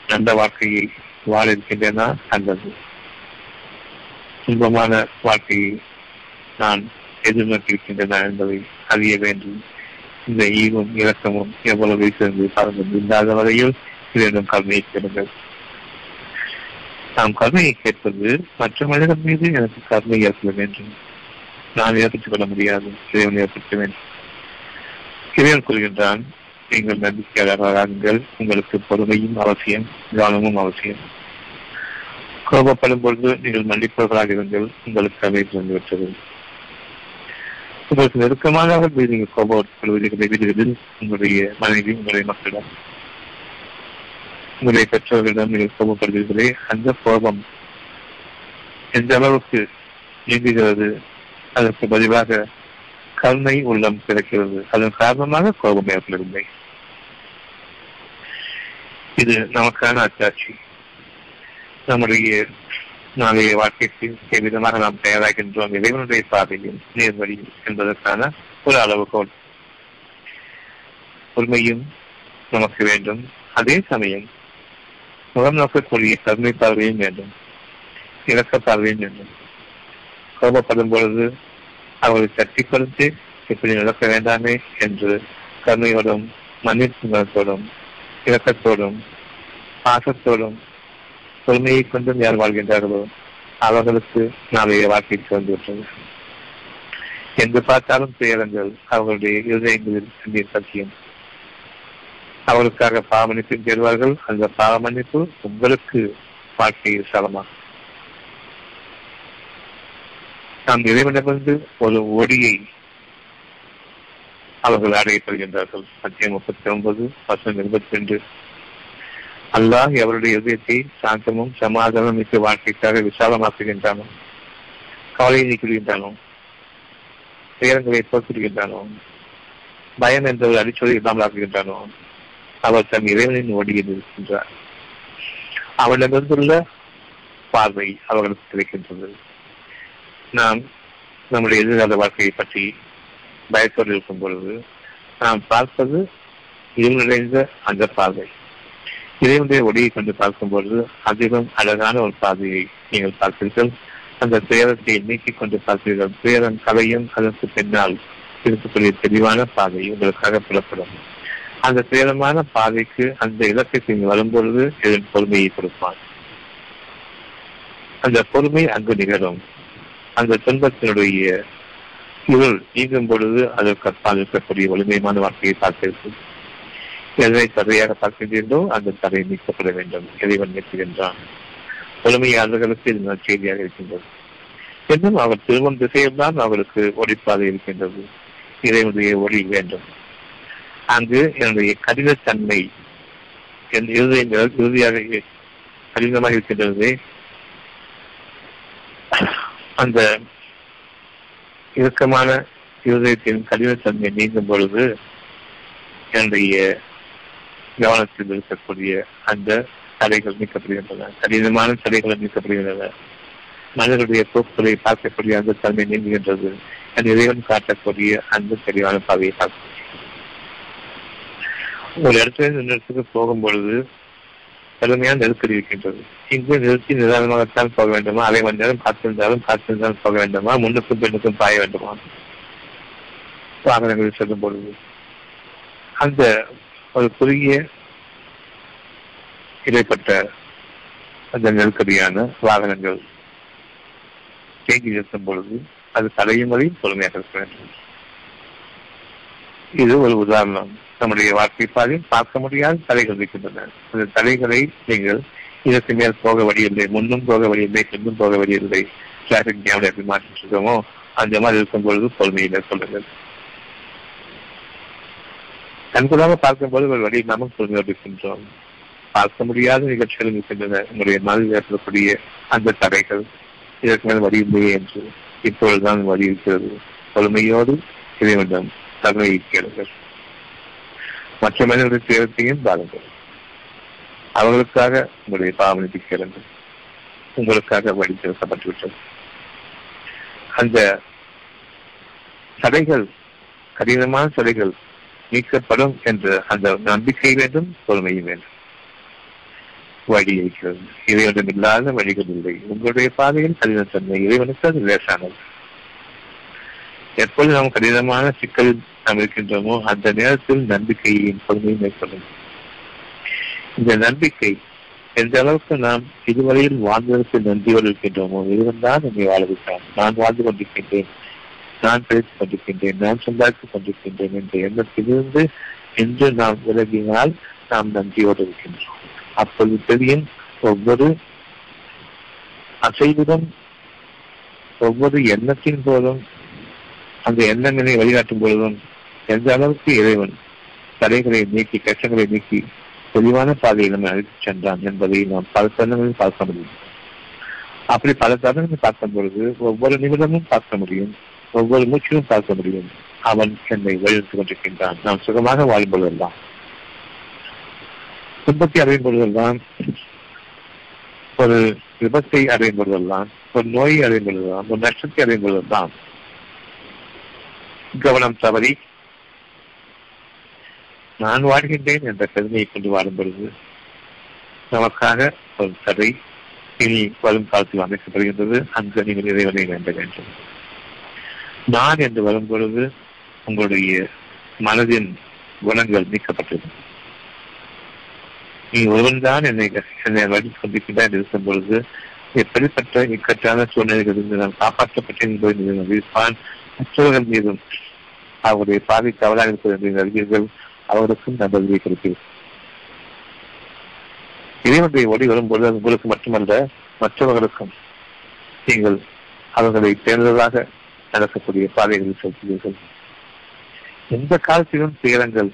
நல்ல வாழ்க்கையை வாழ இருக்கின்றேனா அல்லது துன்பமான வாழ்க்கையை நான் எதிர்நோக்கியிருக்கின்றன என்பதை அறிய வேண்டும். இந்த ஈவும் இலக்கமும் எவ்வளவு சிறந்து பாருங்கள் இல்லாத வரையில் இதனும் கருணையை பெறுங்கள் நாம் கருணையை கேட்பது மற்ற மனிதர்கள் மீது எனக்கு கருணை ஏற்பட வேண்டும். நான் ஏற்படுத்திக் கொள்ள முடியாது. இறைவன் ஏற்படுத்த வேண்டும். இறைவன் கூறுகின்றான் நீங்கள் நம்பிக்கையாளர்களாகுங்கள் உங்களுக்கு பொறுமையும் அவசியம் கவனமும் அவசியம். கோபப்படும் பொழுது நீங்கள் மன்னிப்பவர்களாக இருங்கள். உங்களுக்கு அமைப்பு வந்துவிட்டது உங்களுக்கு நெருக்கமாக நீங்கள் கோபப்படுவதை வீடுகளில் உங்களுடைய மனைவி உங்களுடைய மக்களிடம் உங்களை பெற்றவர்களிடம் நீங்கள் கோபப்படுவீர்களே அந்த கோபம் எந்த அளவுக்கு இயங்குகிறது அதற்கு பதிலாக கருணை உள்ளம் கிடைக்கிறது அதன் காரணமாக கோபம் ஏற்படவில்லை. இது நமக்கான அச்சாட்சி நம்முடைய நாளைய வாழ்க்கைக்கு எவ்விதமாக நாம் தயாராகின்றோம்? இறைவனுடைய பாதையில் நேர்வழி என்பதற்கான ஒரு அளவுகோல். உண்மையும் நமக்கு வேண்டும். அதே சமயம் முகம் நோக்கக்கூடிய கருணை பார்வையும் வேண்டும் இலக்க பார்வையும் வேண்டும் கோபப்படும் பொழுது அவர்களை தட்டி கொடுத்து இப்படி நடக்க வேண்டாமே என்று கருணையோடும் மன்னிப்பு குணத்தோடும் இலக்கத்தோடும் பாசத்தோடும் பொறுமையை கொண்டும் யார் வாழ்கின்றார்களோ அவர்களுக்கு நாளைய வாழ்க்கைக்கு வந்துவிட்டது என்று பார்த்தாலும் துயரங்கள் அவர்களுடைய இருதயங்களில் சத்தியம் அவர்களுக்காக பாவமன்னிப்பு பெறுவார்கள் அந்த பாவமன்னிப்பு உங்களுக்கு வாழ்க்கையில் சலமாகும் நாம் இறைவனிடமிருந்து ஒரு ஒடியை அவர்கள் அடையப்படுகின்றார்கள். அத்தியம் முப்பத்தி ஒன்பது வசனம் இருபத்தி ரெண்டு அல்லாஹ் அவருடைய இதயத்தை சாந்தமும் சமாதானம் மிக்க வாழ்க்கைக்காக விசாலமாக்குகின்றானோ? கவலையை நீக்கிவிடுகின்றானோ? துயரங்களை போக்கிடுகின்றானோ பயம் என்ற ஒரு அடிச்சொலி இல்லாமல் ஆக்குகின்றானோ அவர் தன் இறைவனின் ஒடியில் இருக்கின்றார் அவனிடமிருந்துள்ள பார்வை அவர்களுக்கு கிடைக்கின்றது. நாம் நம்முடைய எதிர்கால வாழ்க்கையை பற்றி பயத்தோடு இருக்கும் பொழுது நாம் பார்ப்பது இருநிறைந்த அந்த பார்வை. இறைவனுடைய ஒளியை கொண்டு பார்க்கும் பொழுது அதிகம் அழகான ஒரு பார்வையை நீங்கள் பார்ப்பீர்கள். அந்த துயரத்தை நீக்கிக் கொண்டு பார்ப்பீர்கள். துயரம் கலையும் அதற்கு பின்னால் இருக்கக்கூடிய தெளிவான பாதை உங்களுக்காக புலப்படும். அந்த சேதமான பாதைக்கு அந்த இலக்கத்தை வரும்பொழுது இதன் பொறுமையை கொடுப்பான். அந்த பொறுமை அங்கு நிகழும். அந்த துன்பத்தினுடைய இருள் நீங்கும் பொழுது அதற்கு அப்பால் இருக்கக்கூடிய வலிமையான வாழ்க்கையை பார்க்கிறீர்கள் எதனை தடையாக பார்க்கின்றீர்களோ அந்த தடை நீக்கப்பட வேண்டும். இறைவன் நீக்குகின்றான் பொறுமையாளர்களுக்கு இது நற்செய்தியாக இருக்கின்றது. இன்னும் அவர் திருமணம் திசையில்தான் அவருக்கு ஒளிப்பாதை இருக்கின்றது. இறைவனுடைய ஒளி வேண்டும். அங்கு என்னுடைய கடினத்தன்மை என் இறுதியங்கள் இறுதியாக கடினமாக இருக்கின்றது. அந்த இறுக்கமான இருதயத்தின் கடினத்தன்மை நீங்கும் பொழுது என்னுடைய கவனத்தில் இருக்கக்கூடிய அந்த தடைகள் நீக்கப்படுகின்றன. கடினமான தடைகள் நீக்கப்படுகின்றன. மனிதனுடைய போக்குகளை பார்க்கக்கூடிய அந்த தன்மை நீங்குகின்றது. அந்த இறைவன் காட்டக்கூடிய அந்த தெளிவான பாதையை பார்க்க ஒரு இடத்துல இருந்து இடத்துக்கு போகும் பொழுது கடுமையான நெருக்கடி இருக்கின்றது. இங்கு நிறுத்தி நிதானமாகத்தான் போக வேண்டுமா? அரை மணி நேரம் காத்திருந்தாலும் காத்திருந்தாலும் போக வேண்டுமா? முன்னுக்கும் பெண்ணுக்கும் பாய வேண்டுமா? வாகனங்களில் செல்லும் பொழுது அந்த ஒரு குறுகிய இடைப்பட்ட அந்த நெருக்கடியான வாகனங்கள் தேங்கி நிறுத்தும் பொழுது அது தலையும் வரையும் பொறுமையாக இருக்க வேண்டும். இது ஒரு உதாரணம். நம்முடைய வாழ்க்கை பாதையில் பார்க்க முடியாத தடைகள் இருக்கின்றன. அந்த தடைகளை நீங்கள் இதற்கு மேல் போக வழியில்லை முன்னும் போக வழியில்லை பின்னும் போக வழியில்லை. டிராபிக் ஜாமில் எப்படி மாற்றிட்டு இருக்கோமோ அந்த மாதிரி இருக்கும் பொழுது பொறுமையில சொல்லுங்கள். கண்கூடாக பார்க்கும்போது ஒரு வழி இல்லாமல் பொறுமையோடு இருக்கின்றோம். பார்க்க முடியாத நிகழ்ச்சிகள் இருக்கின்றன உங்களுடைய மனதில் ஏற்படக்கூடிய அந்த தடைகள் இதற்கு மேல் வழி இல்லையே என்று இப்பொழுதுதான் வழி இருக்கிறது. பொறுமையோடு இறைவனிடம் தன்மையை கேளுங்கள் மற்ற மனிதர்களுடைய தேவத்தையும் பாருங்கள் அவர்களுக்காக உங்களுடைய பாவனைக்கு கேளுங்கள் உங்களுக்காக வழி திறக்கப்பட்டுவிட்டது அந்த தடைகள் கடினமான தடைகள் நீக்கப்படும் என்ற அந்த நம்பிக்கை வேண்டும் பொறுமையும் வேண்டும் வழி இருக்கிறது இறைவனிடம் இல்லாத வழிகள் இல்லை உங்களுடைய பாதையில் கடினத்தன்மை இறைவனுக்கு அது லேசானது எப்பொழுது நாம் கடினமான சிக்கல் நாம் இருக்கின்றோமோ அந்த நேரத்தில் நம்பிக்கையின் பொறுமையை மேற்கொள்ளும் இந்த நம்பிக்கை எந்த அளவுக்கு நாம் இதுவரையில் வாழ்ந்ததற்கு நன்றியோடு இருக்கின்றோமோ இறைவன் தான் என்னை வாழ நான் வாழ்ந்து கொண்டிருக்கின்றேன். நான் பிழைத்துக் கொண்டிருக்கின்றேன். நான் சம்பாதித்துக் கொண்டிருக்கின்றேன் என்ற எண்ணத்திலிருந்து இன்று நாம் விலகினால் நாம் நன்றியோடு இருக்கின்றோம். அப்பொழுது தெரியும் ஒவ்வொரு அசைவுடன் ஒவ்வொரு எண்ணத்தின் போதும் அந்த எண்ணங்களை வழிகாட்டும் பொழுதும் எந்த அளவுக்கு இறைவன் தடைகளை நீக்கி கஷ்டங்களை நீக்கி தெளிவான பாதையை நம்மை அழைத்துச் சென்றான் என்பதை நாம் பல தருணங்களில் பார்க்க முடியும். அப்படி பல தருணங்கள் பார்க்கும் பொழுது ஒவ்வொரு நிமிடமும் பார்க்க முடியும் ஒவ்வொரு மூச்சிலும் பார்க்க முடியும். அவன் என்னை வழிநடத்திக் கொண்டிருக்கின்றான். நாம் சுகமாக வாழும் பொழுதெல்லாம். துன்பத்தை அடையும் பொழுதெல்லாம் ஒரு விபத்தை அடையும் பொழுதெல்லாம் ஒரு நோயை அடையும் பொழுதெல்லாம் ஒரு நஷ்டத்தை அடையும் பொழுதெல்லாம் கவனம் தவறி நான் வாழ்கின்றேன் என்ற பெருமையை கொண்டு வாழும் பொழுது நமக்காக ஒரு தடை இனி வரும் காலத்தில் அமைக்கப்படுகின்றது. அங்கு நீங்கள் இறைவனை வேண்ட வேண்டும். நான் என்று வரும் பொழுது உங்களுடைய மனதின் குணங்கள் நீக்கப்பட்டது. நீ ஒருவன் தான் என்னை என்னை வழி கொண்டிருக்கின்றான் இருக்கும் பொழுது எப்படிப்பட்ட இக்கட்டான சூழ்நிலைகளிலிருந்து நான் காப்பாற்றப்பட்டேன் என்பதை அறிவிப்பான். மற்றவர்கள் மீதும் அவருடைய பாதை தவறாக இருப்பது என்று அறிவீர்கள் அவருக்கும் நம்பதியை கொடுப்பீர்கள் இறைவனுடைய ஒளி வரும்பொழுது அது உங்களுக்கு மட்டுமல்ல மற்றவர்களுக்கும் நீங்கள் அவர்களை தேர்ந்ததாக நடக்கக்கூடிய பாதைகளில் செலுத்துவீர்கள் எந்த காலத்திலும் துயரங்கள்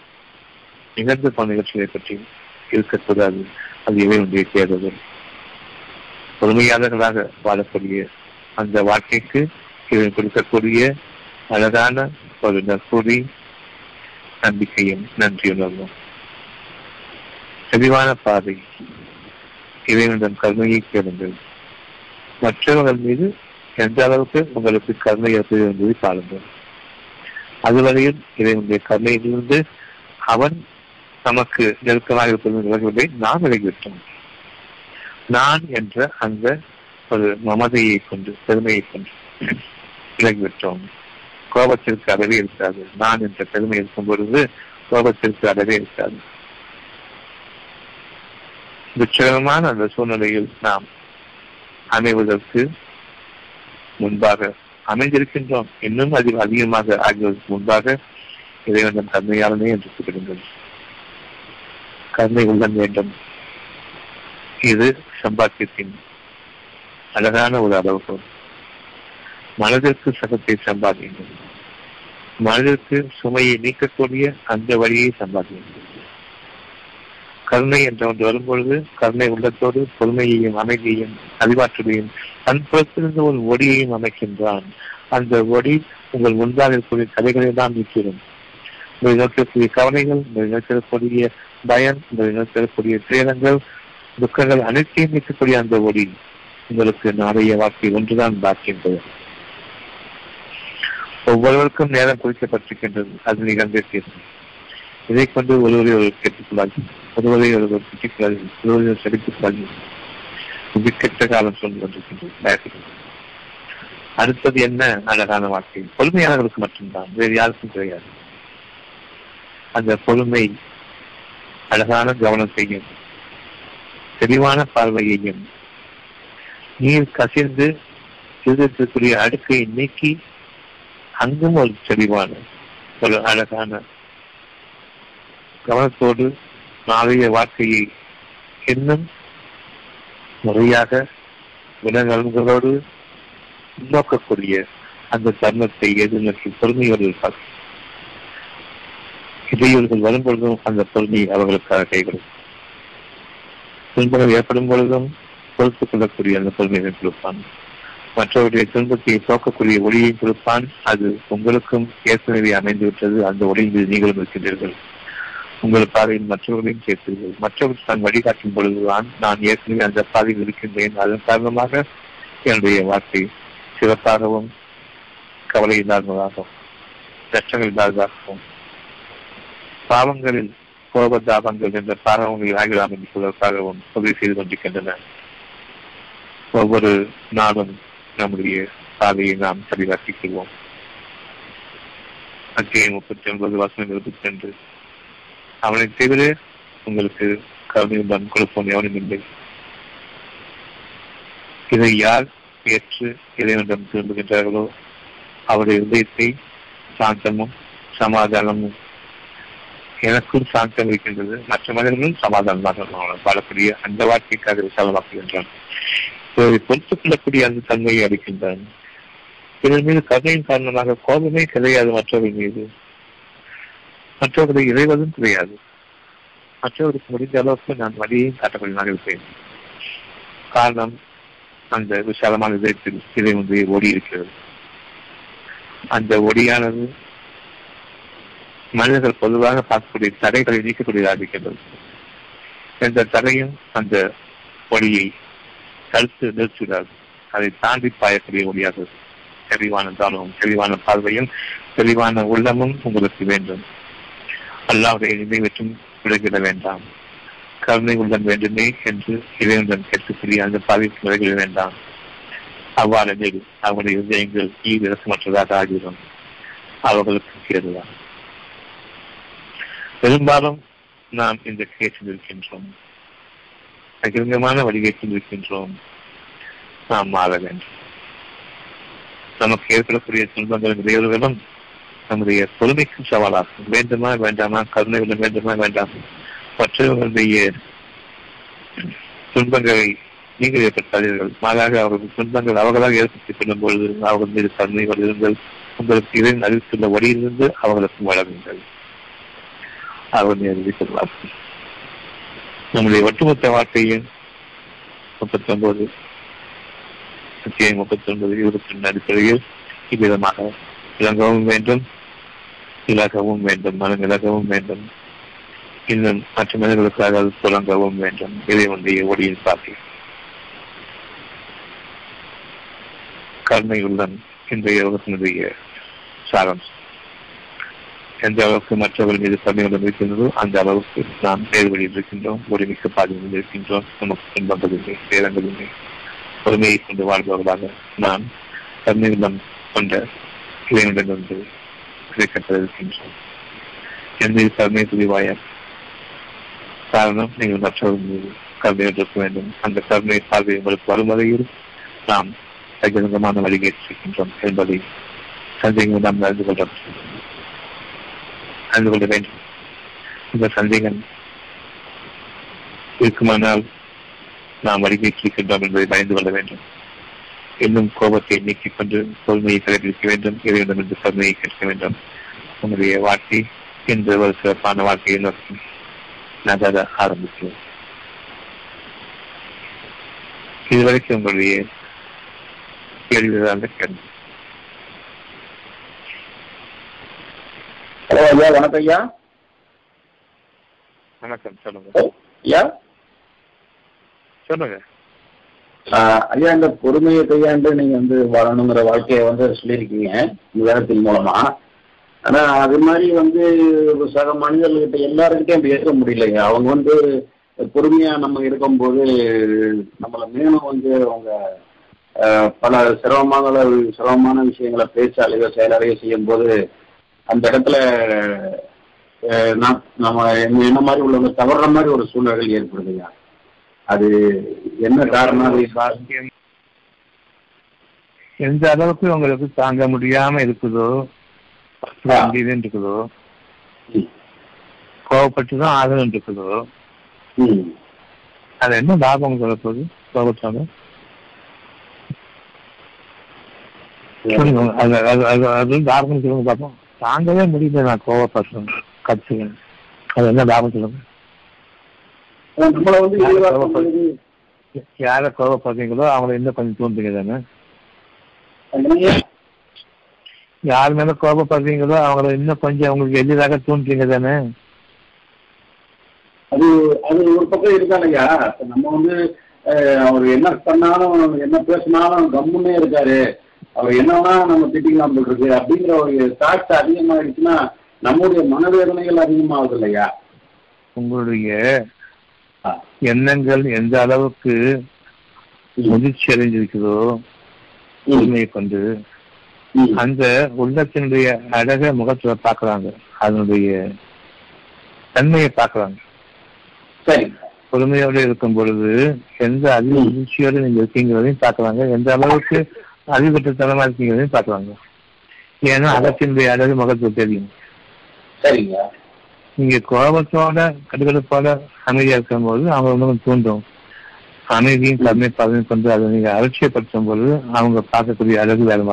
நிகழ்ந்து போன நிகழ்ச்சிகளை பற்றி இருக்கக்கூடாது. அது இவையுடைய தேர்தல் பொறுமையாளர்களாக வாழக்கூடிய அந்த வாழ்க்கைக்கு இவன் கொடுக்கக்கூடிய அழகான ஒரு நற்கூறி நம்பிக்கையும் நன்றியுணர்வும் தெளிவான பாதை இறைவனிடம் கருணையை கேளுங்கள். மற்றவர்கள் மீது எந்த அளவுக்கு உங்களுக்கு கருணை இருக்குது என்பதை பாருங்கள். அதுவரையில் இறைவனுடைய கருணையிலிருந்து அவன் நமக்கு நெருக்கமாக இருப்பது விலகுவதை நாம் விலகிவிட்டோம் நான் என்ற அந்த ஒரு மமதையை கொண்டு பெருமையை கொண்டு. விலகிவிட்டோம் கோபத்திற்கு அளவே இருக்காது. நான் என்ற பெருமை இருக்கும் பொழுது கோபத்திற்கு அளவே இருக்காது. துச்சகரமான அந்த சூழ்நிலையில் நாம் அமைவதற்கு முன்பாக அமைந்திருக்கின்றோம். இன்னும் அதிக அதிகமாக ஆகியதற்கு முன்பாக இறைவன் கருணையாளனே என்று கூறுகின்றது கருணை உள்ளம் வேண்டும். இது சம்பாத்தியத்தின் அழகான ஒரு அளவுகோல். மனதிற்கு சகத்தை சம்பாதியுங்கள். மனதிற்கு சுமையை நீக்கக்கூடிய அந்த வழியை சம்பாதியுங்கள். கருணை என்ற ஒன்று வரும்பொழுது கருணை உள்ளத்தோடு பொறுமையையும் அமைதியையும் அறிவாற்றலையும் அன்புறத்திலிருந்து ஒரு ஒடியையும் அமைக்கின்றான். அந்த ஒடி உங்கள் முன்பாக இருக்கக்கூடிய கதைகளை தான் நீக்கிடும். உங்களை நோக்கக்கூடிய கவலைகள் உங்களை நோக்கக்கூடிய பயம் உங்களை நோக்கக்கூடிய துயரங்கள் துக்கங்கள் அனைத்தையும் நீக்கக்கூடிய அந்த ஒடி உங்களுக்கு நாளைய வாழ்க்கை ஒன்றுதான் பாக்கின்றது ஒவ்வொருவருக்கும் நேரம் குறிக்கப்பட்டிருக்கின்றது. அது நிகழ்ந்தே தீர்க்கும் இதை கொண்டு ஒருவரை ஒரு கேட்டுக்கொள்ளாது ஒருவரை ஒருவர் திட்டிக்கொள்ளாது ஒருவரை செலுத்திக்கொள்ளாது இது கெட்ட காலம் சொல்லி கொண்டிருக்கின்றது. அடுத்தது என்ன? அழகான வாழ்க்கை. பொறுமையானவர்களுக்கு மட்டும்தான். வேறு யாருக்கும் கிடையாது. அந்த பொறுமை அழகான கவனத்தையும் தெளிவான பார்வையையும் நீர் கசிந்து அடுக்கை நீக்கி அங்கும் ஒரு தெளிவான ஒரு அழகான கவனத்தோடு நாளைய வாழ்க்கையை இன்னும் முறையாக குணநலன்களோடு நோக்கக்கூடிய அந்த தருணத்தை எதிர்நோக்கி பொறுமையோடு இருப்பார் இடையூறுகள் வரும் பொழுதும் அந்த பொறுமை அவர்களுக்காக கைகளும் துன்பங்கள் ஏற்படும் பொழுதும் பொறுத்துக் கொள்ளக்கூடிய அந்த பொறுமையை கொடுப்பான் மற்றவருடைய துன்பத்தை போக்கக்கூடிய ஒளியை கொடுப்பான். அது உங்களுக்கும் ஏற்கனவே அமைந்துவிட்டது. அந்த ஒளியில் மீது நீங்களும் இருக்கின்றீர்கள். உங்கள் பாதையில் மற்றவர்களையும் சேர்த்தீர்கள் மற்றவர்கள் தான் வழிகாட்டும் பொழுதுதான் நான் ஏற்கனவே அந்த பாதையில் இருக்கின்றேன். அதன் காரணமாக என்னுடைய வாழ்க்கை சிறப்பாகவும் கவலை இல்லாததாகவும் கஷ்டங்கள் இல்லாததாகவும் பாவங்களில் கோபதாபங்கள் என்ற பாவங்களில் ஆகலாம் என்று பதிவு உதவி செய்து கொண்டிருக்கின்றன. ஒவ்வொரு நாளும் நம்முடைய சாலையை நாம் சரிவாக்கிக் கொள்வோம். அத்தியாயம் முப்பத்தி ஒன்பது வசனம் இருபத்தி ரெண்டு அவனை தவிர உங்களுக்கு கருணையுடன் கொடுப்போம் எவனும் இல்லை. இதை யார் ஏற்று இறைவனிடம் திரும்புகின்றார்களோ அவருடைய இதயத்தை சாந்தமும் சமாதானமும் எனக்கும் சாந்தம் இருக்கின்றது. மற்ற மனிதர்களும் சமாதானமாக வாழக்கூடிய அந்த வாழ்க்கைக்காக விசாலமாக்குகின்றான் பொறுத்துக் கொள்ளக்கூடிய அந்த தன்மையை அளிக்கின்றான். இதன் மீது கருணையின் காரணமாக கோபமே கிடையாது மற்றவர்கள் மீது. மற்றவர்களை இறைவதும் கிடையாது. மற்றவருக்கு முடிந்த அளவுக்கு நான் வழியையும் காட்டக்கூடியதாக இருப்பேன் காரணம் அந்த விசாலமான இதயத்தில் இதை ஒன்றை ஓடி இருக்கிறது. அந்த ஒடியானது மனிதர்கள் பொதுவாக பார்க்கக்கூடிய தடைகளை நீக்கக்கூடியதாக இருக்கின்றது எந்த தடையும் அந்த ஒளியை கருத்து நிறுத்துகிறார். அதை தாண்டி பாயக்கூடிய ஒளியாக தெளிவான தானமும் தெளிவான பார்வையும் தெளிவான உள்ளமும் உங்களுக்கு வேண்டும். அல்லாவுடைய நினைவற்றும் விலகிட வேண்டாம். கருணை உள்ளம் வேண்டுமே என்று இறைவனுடன் கேட்கக்கூடிய அந்த பாதிப்பு விலகிட வேண்டாம். அவ்வாறெனில் அவருடைய இதயங்கள் ஈடு ஆகிவிடும். அவர்களுக்கு கேடுதான். பெரும்பாலும் நாம் இந்த கேட்டில் இருக்கின்றோம். அகிரங்கமான வழிகேட்டில் இருக்கின்றோம். நாம் மாற வேண்டும் நமக்கு ஏற்படக்கூடிய துன்பங்களும் இடையூறுகளும் நம்முடைய பொறுமைக்கும் சவாலாகும். வேண்டுமா வேண்டாமா? கருணை வேண்டுமா வேண்டாம். மற்றவர்களுடைய துன்பங்களை நீங்கள் ஏற்படுத்தாதீர்கள். மாறாக அவர்கள் துன்பங்கள் அவர்களாக ஏற்படுத்திக் கொள்ளும் பொழுது அவர்கள் மீது கருணை வருங்கள் உங்களுக்கு இறைவன் அறிவித்துள்ள வழியிலிருந்து அவர்களுக்கும் வழங்குங்கள். அவர்கள் அறிவித்துள்ளார்கள் நம்முடைய ஒட்டுமொத்த வாழ்க்கையின் முப்பத்தி ஒன்பது முப்பத்தி ஒன்பது இருபத்தி ரெண்டு அடிப்படையில் இவ்விதமாக இறங்கவும் வேண்டும் இலகவும் வேண்டும் மனம் இலகவும் வேண்டும். இன்னும் மற்ற மனிதர்களுக்காக அது தொடங்கவும் வேண்டும். இதை ஒன்றிய ஒளியின் பாக்கி கருணையுள்ளன் இன்றைய உலகத்தினுடைய சாரம். எந்த அளவுக்கு மற்றவர்கள் மீது சமயம் இருக்கின்றதோ அந்த அளவுக்கு நாம் நேர்வழியில் இருக்கின்றோம். ஒருமிக்க பாதையில் இருக்கின்றோம். நமக்கு துன்பங்கள் பேரங்களில்லை பொறுமையை கொண்டு வாழ்பவர்களாக நாம் கருணையுள்ளம் கொண்ட இளைஞரிடமிருந்து கிடைக்கப்பட்டிருக்கின்றோம் என் மீது கருணை புரிவாய காரணம் நீங்கள் மற்றவர்கள் மீது கருணையோடு இருக்க வேண்டும். அந்த கருணை பார்வை உங்களுக்கு வரும் வகையில் நாம் சகிதமான வழிகேற்றிருக்கின்றோம் என்பதை சந்தேகம் நாம் நடந்து கொள்ள அறிந்து கொள்ள வேண்டும். இந்த சந்தேகம் இருக்குமானால் நாம் வழிகேற்றிருக்கின்றோம் என்பதை பயந்து கொள்ள வேண்டும். இன்னும் கோபத்தை நீக்கிக் கொண்டு பொறுமையை கடைபிடிக்க வேண்டும் இறைவனம் என்று பொறுமையை கேட்க வேண்டும். உங்களுடைய வாழ்க்கை என்ற ஒரு சிறப்பான வாழ்க்கையை நோக்கி நகர ஆரம்பிக்கிறோம் இதுவரைக்கும் உங்களுடைய கேள்விதான் கேள்வி ஹலோ ஐயா வணக்கம் ஐயா. வணக்கம் சொல்லுங்க. ஐயா. சொல்லுங்க. ஐயா இந்த பொறுமையை கையாண்டு நீங்க வந்து வாழணுங்கிற வாழ்க்கையை வந்து சொல்லியிருக்கீங்க இந்த வேதத்தின் மூலமா. ஆனா அது மாதிரி வந்து ஒரு சக மனிதர்கள்கிட்ட எல்லாருக்கிட்டையும் பேச முடியலைங்க அவங்க வந்து பொறுமையா நம்ம இருக்கும்போது நம்மள மேலும் வந்து அவங்க பல சிரமமான சிரமமான விஷயங்களை பேச்சாலையோ செயலாலையோ செய்யும் போது அந்த இடத்துல நம்ம என்ன மாதிரி உள்ளவங்க தவறுற மாதிரி ஒரு சூழ்நிலைகள் ஏற்படுதுங்க அது என்ன காரணம்? எந்த அளவுக்கு உங்களுக்கு தாங்க முடியாம இருக்குதோ வேண்டியதுன்னு இருக்குதோ. கோவப்பட்டுதான் ஆகணும் இருக்குதோ. அது என்ன லாபம் சொல்ல போகுது? கோபத்தாங்க சொல்லுங்க. அது அது அது அது லாபம் சொல்லுங்க பார்ப்போம். தாங்கவே முடியல நான் கோவப்படுறேன் கத்துவேன் அது என்ன லாபம் சொல்லுங்க? யாரை கோவப்படுறீங்களோ அவங்கள இன்னும் கொஞ்சம் தூண்டுங்க தானே? யார் மேல கோபப்படுறீங்களோ அவங்கள இன்னும் கொஞ்சம் உங்களுக்கு எளிதாக தூண்டுறீங்க தானே? அது அது ஒரு பக்கம் இருக்கானுங்க நம்ம வந்து அவர் என்ன பண்ணாலும் என்ன பேசினாலும் கம்முன்னே இருக்காரு. அவர் என்னன்னா நம்ம திட்டிக்கலாம் இருக்கு அப்படிங்கிற ஒரு தாட்ஸ் அதிகமாயிடுச்சுன்னா நம்முடைய மனவேதனைகள் அதிகமாகுது இல்லையா உங்களுடைய. எண்ணங்கள் எந்த அளவுக்கு முதிர்ச்சி அடைஞ்சிருக்குதோ உண்மையை கொண்டு அந்த உள்ளத்தினுடைய அழக முகத்துல பாக்குறாங்க. அதனுடைய தன்மையை பாக்குறாங்க. சரி. பொறுமையோடு இருக்கும் பொழுது எந்த அதிக. முதிர்ச்சியோடு நீங்க இருக்கீங்கிறதையும் பாக்குறாங்க. எந்த அளவுக்கு அதிகபட்சத்தனமா இருக்கீங்கிறதையும் பாக்குறாங்க ஏன்னா அகத்தினுடைய அழகு முகத்துல தெரியும். சரிங்க. நீங்க கோபத்தோட கடுகடுப்போட அமைதியா இருக்கும்போது அவங்க இன்னும் தூண்டும். அமைதியும் கருணை பதவி கொண்டு அதை நீங்க அலட்சியப்படுத்தும் போது அவங்க பார்க்கக்கூடிய அழகு வேலை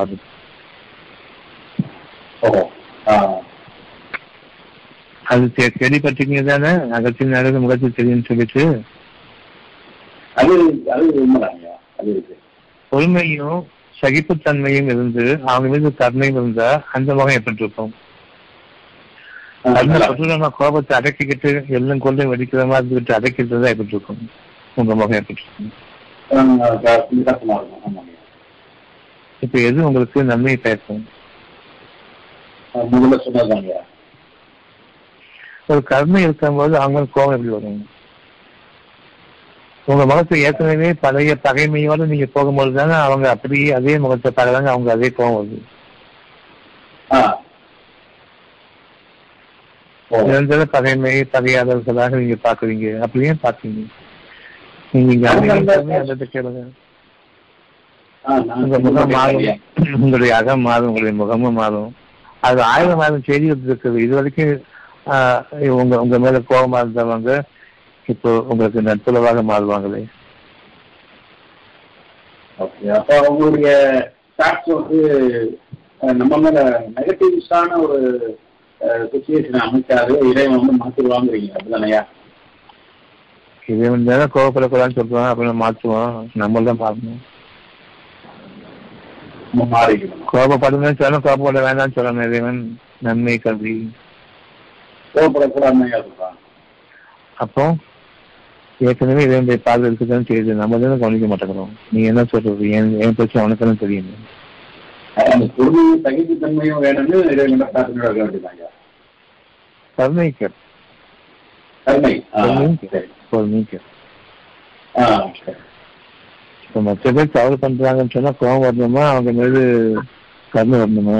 ஆ, அது கேள்விப்பட்டிருக்கீங்க தானே? அகத்தின் அழகு முகத்தில் தெரியும்னு சொல்லிட்டு. பொறுமையும் சகிப்புத்தன்மையும் இருந்து அவங்க மீது கருணையும் இருந்தா அந்த முகம் எப்படி இருக்கும் கோபத்தை அடக்கிக்கிட்டு எல்லாம் கொண்டு வெடிக்கிற மாதிரி இருந்துகிட்டு அடக்கிட்டு எப்படி இருக்கும் உங்க முகம் எப்படி இருக்கும் இப்ப எது உங்களுக்கு நன்மையை பேசும் ஒரு கருணை இருக்கும்போது அவங்க கோபம் எப்படி வரும்? உங்க முகத்தை ஏற்கனவே பழைய பகைமையோட நீங்க போகும்போது தானே அவங்க அப்படியே அதே முகத்தை பார்க்கறாங்க அவங்க அதே கோபம் வருது. நிரந்தர பகைமை பகையாளர்களாக நீங்க பாக்குறீங்க அப்படியே பாக்குறீங்க நீங்க உங்க முகம் மாறும். உங்களுடைய அகம் மாறும். உங்களுடைய முகமும் மாறும். அது ஆயிரம் ஆயிரம் செய்தி இருக்குது இது வரைக்கும் உங்க உங்க மேல கோபமா இருந்தவங்க இப்போ உங்களுக்கு நட்புறவாக மாறுவாங்களே? அப்போ உங்களுடைய தாட்ஸ் வந்து நம்ம மேல நெகட்டிவ்ஸான ஒரு சுச்சுவேஷன் அமைச்சாரு இறைவன் வந்து மாத்திருவாங்கிறீங்க அப்படிதானயா வந்து தானே கோவப்படக்கூடாதுன்னு சொல்லுவான் அப்புறம் மாற்றுவோம் நம்மள தான் மாறணும். கோபப்படுங்கன்னு சொல்லணும் கோபப்பட வேண்டாம்னு சொல்லணும் இறைவன் நன்மை கல்வி கோவப்படக்கூடாதுன்னு சொல்றான்? அப்போ? ஏற்கனவே இதனுடைய பார்வை இருக்குதுன்னு தெரியுது. நம்ம தானே கவனிக்க மாட்டேங்கிறோம். நீ என்ன சொல்றது? என் என் பிரச்சனை? உனக்கு தெரியும். சகிப்புத்தன்மையும் வேணும்னு கருணைக்கர். இப்போ மற்ற பேர் தவறு பண்றாங்கன்னு சொன்னா கோபம் வரணுமா? அவங்க மீது கருணை வரணுமா?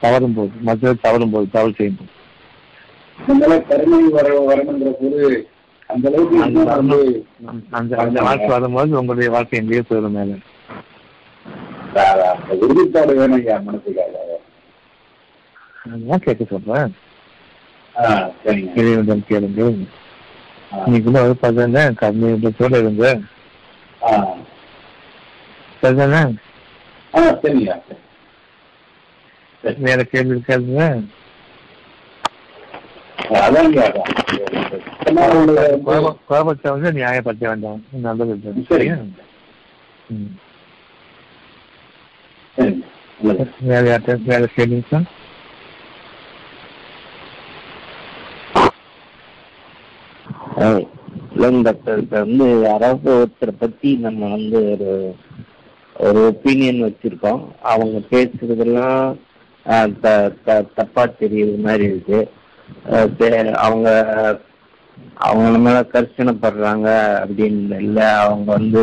தவறும் போது மற்ற பேர் தவறும் போது தவறு செய்யும் கருணை வர வரணுங்கிற போது அந்த அளவுக்கு அந்த வாழ்க்கை வரும்போது உங்களுடைய வாழ்க்கை எங்கேயோ போயிடும் மேல. அந்த உறுதிப்பாடு வேணும் ஐயா மனசுக்காக. அதுதான் கேட்க சொல்றேன்? இறைவனிடம் கேளுங்க. ஆ, இன்னைக்குள்ள ஒரு பதன கருணையோட இருங்க. சரிதானே. வேற கேள்வி இருக்காதுங்க அதான் கேட்டேன் சரி, சரி. சுத்தமா உங்களை வந்து- கோப- கோபத்தை வந்து நியாயப்படுத்த வேண்டாம் நல்லது. வேற யார்ட்ட வேற கேள்வி சார் இல்லைங்க டாக்டர் இப்போ வந்து யாராவது ஒருத்தரை பத்தி நம்ம வந்து ஒரு ஒரு ஒப்பீனியன் வச்சிருக்கோம். அவங்க பேசுறதெல்லாம் த- த- தப்பா தெரியுற மாதிரி இருக்கு. அவங்க அவங்க மேல கர்ஷனைப்படுறாங்க அப்படின்னு இல்ல அவங்க வந்து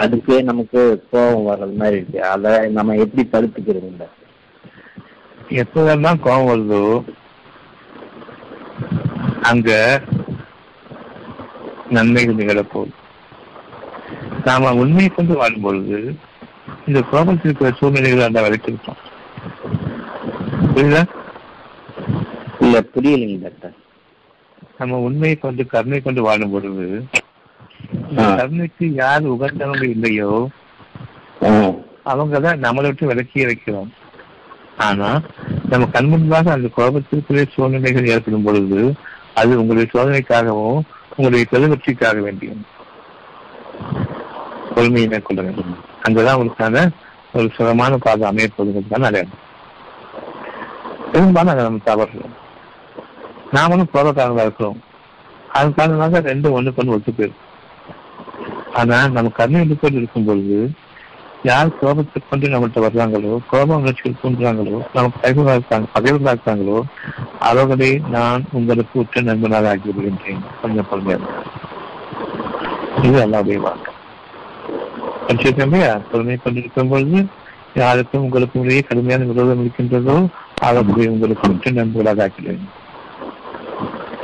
அதுக்கே நமக்கு கோபம் வர்றது மாதிரி இருக்கு. அத நம்ம எப்படி தடுத்துக்கிறதுங்க எப்போதெல்லாம் கோபம் வருதோ அங்க நன்மைகள் நிகழப்போகுது. நாம உண்மையை கொண்டு வாழும் பொழுது இந்த கோபத்தில் இருக்கிற சூழ்நிலைகள் அந்த வரைத்திருக்கோம் புரியுதா? இல்ல புரியலைங்க டாக்டர். நம்ம உண்மையை கொண்டு கருணை கொண்டு வாழும் பொழுது. கருணைக்கு யார் உகந்தவங்க இல்லையோ அவங்க தான் நம்மளை விட்டு விலக்கிய வைக்கிறோம். ஆனா நம்ம கண் முன்பாக அந்த கோபத்திற்குரிய சூழ்நிலைகள் ஏற்படும் பொழுது அது உங்களுடைய சோதனைக்காகவும் உங்களுடைய பெருவெற்றிக்காக வேண்டியும். பொறுமையை மேற்கொள்ள வேண்டும். அங்கதான் உங்களுக்கான ஒரு சுகமான பாதை அமையப்போவதற்கான அடையாளம். பெரும்பாலும் அதை நம்ம தவறுறோம் நாமளும் கோபக்காரங்களா இருக்கிறோம். அது காரணமாக ரெண்டும் ஒன்று ஒன்று ஒத்து போயிடும். ஆனா நம்ம கருணை கொண்டு இருக்கும் பொழுது யார் கோபத்தை கொண்டு நம்மகிட்ட வர்றாங்களோ கோப உணர்ச்சிகள் தூண்டுறாங்களோ நமக்கு கைகளாக இருக்காங்க பகைவர்களாக இருக்காங்களோ அவர்களை நான் உங்களுக்கு உற்ற நண்பனாக ஆக்கி விடுகின்றேன் கொஞ்சம் பொறுமையாக இது அல்லாவுடைய வாக்கு. படிச்சிருக்கேன் இல்லையா பொறுமை கொண்டிருக்கும் பொழுது யாருக்கும் உங்களுக்கும் இடையே கடுமையான விரோதம் இருக்கின்றதோ அவர்களை உங்களுக்கு உற்ற நண்பர்களாக ஆக்கிடுவேன்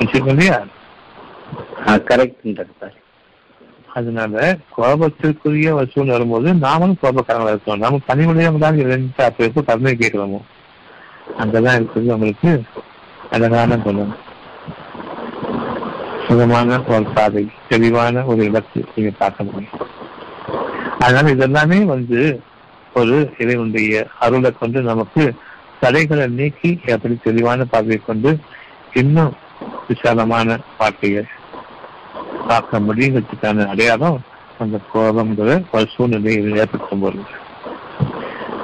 இல்லையா கரெக்ட் டாக்டர் அதனால கோபத்திற்குரிய சூழ்நிலை வரும்போது நாமளும் கோபக்காரங்களா இருக்கோம் நம்ம தனிமனிதம் தான் இருந்து அப்ப எப்போ கருணை கேட்கிறோமோ? அங்கதான் இருக்குது உங்களுக்கு அழகான குணம். சுகமான ஒரு பாதை தெளிவான ஒரு இலக்கு நீங்க பார்க்க முடியும். அதனால இதெல்லாமே வந்து ஒரு இறைவனுடைய அருளை கொண்டு நமக்கு தடைகளை நீக்கி எப்படி தெளிவான பாதையை கொண்டு இன்னும் விசாலமான வாழ்க்கையை பார்க்க முடியுங்கிறதுக்கான அடையாளம் அந்த கோபங்கிற ஒரு சூழ்நிலையை ஏற்படுத்தும் போது.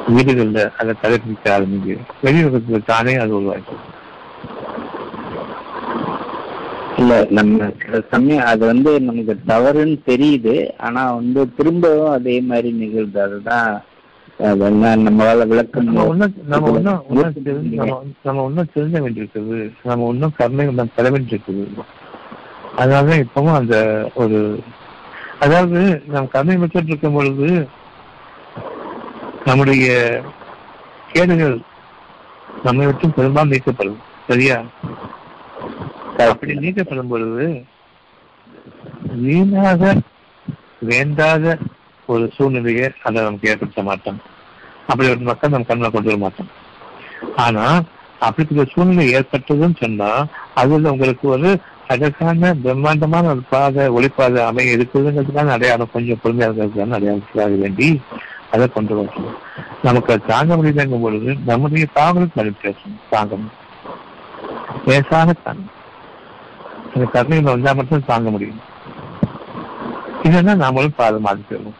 வீடுகளில் அதை கடைபிடிக்க ஆரம்பிங்க. வெளியுலகத்துல தானே அது உருவாக்கி. இல்ல நம்ம சில சமயம் அது வந்து நமக்கு தவறுன்னு தெரியுது. ஆனா வந்து திரும்பவும் அதே மாதிரி நிகழ்து அதுதான் அது என்ன நம்மளால விளக்க நம்ம. ஒன்னும் நம்ம ஒன்னும் தெரிஞ்ச வேண்டியிருக்குது நம்ம ஒன்னும் கருணை நம்ம பெற வேண்டியிருக்குது அதனாலதான் இப்பவும் அந்த ஒரு அதாவது நம்ம கருணை பெற்றுட்டு இருக்கும் பொழுது நம்முடைய கேடுகள் நம்மை விட்டு பெரும்பாலும் நீக்கப்படும் சரியா அப்படி நீக்கப்படும் பொழுது வீணாக வேண்டாத ஒரு சூழ்நிலையை அதை நமக்கு ஏற்படுத்த மாட்டோம். அப்படி ஒரு மக்கள் நம்ம கண்ணில் கொண்டு வர மாட்டோம். ஆனா அப்படிப்பட்ட சூழ்நிலை ஏற்பட்டதுன்னு சொன்னா அதுல உங்களுக்கு ஒரு அதற்கான பிரம்மாண்டமான ஒரு பாதை ஒளிப்பாதை அமைய இருக்குதுங்கிறதுக்கான அடையாளம் கொஞ்சம் பொறுமையாக இருக்கிறதுக்கான அடையாளத்துக்காக வேண்டி அதை கொண்டு வரணும். நமக்கு அது தாங்க முடியலங்கும் பொழுது நம்முடைய தாங்களுக்கு மதிப்பு பேசணும் தாங்கணும் பேசாத தாங்கணும் அந்த கருணையில வந்தா மட்டும் தாங்க முடியும். இல்லைன்னா நாமளும் பாதை மாறி போயிடும்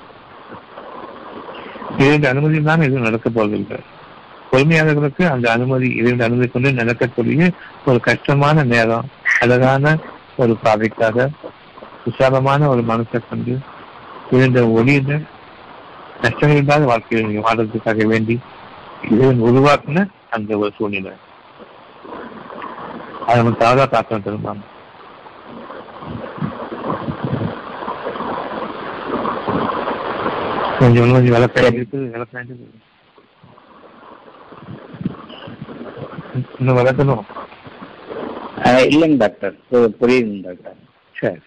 இரண்டு அனுமதி தான் எதுவும் நடக்க போவதில்லை பொறுமையாளர்களுக்கு அந்த அனுமதி இரண்டு அனுமதி கொண்டு நடக்கக்கூடிய ஒரு கஷ்டமான நேரம் அழகான ஒரு பாதைக்காக விசாலமான ஒரு மனசை கொண்டு இரண்டு ஒளியில நஷ்டம் இல்லாத வாழ்க்கையை நீங்கள் வாழ்றதுக்காக வேண்டி இறைவன் உருவாக்குன அந்த ஒரு சூழ்நிலை. அதை நம்ம தவறாக பார்க்கணும் திரும்பாங்க கொஞ்சம் கொஞ்சம் விளக்கம் இருக்குது விளக்கம் இருக்குது இன்னும் அஹ் இல்லைங்க டாக்டர். புரியுதுங்க டாக்டர். சரி.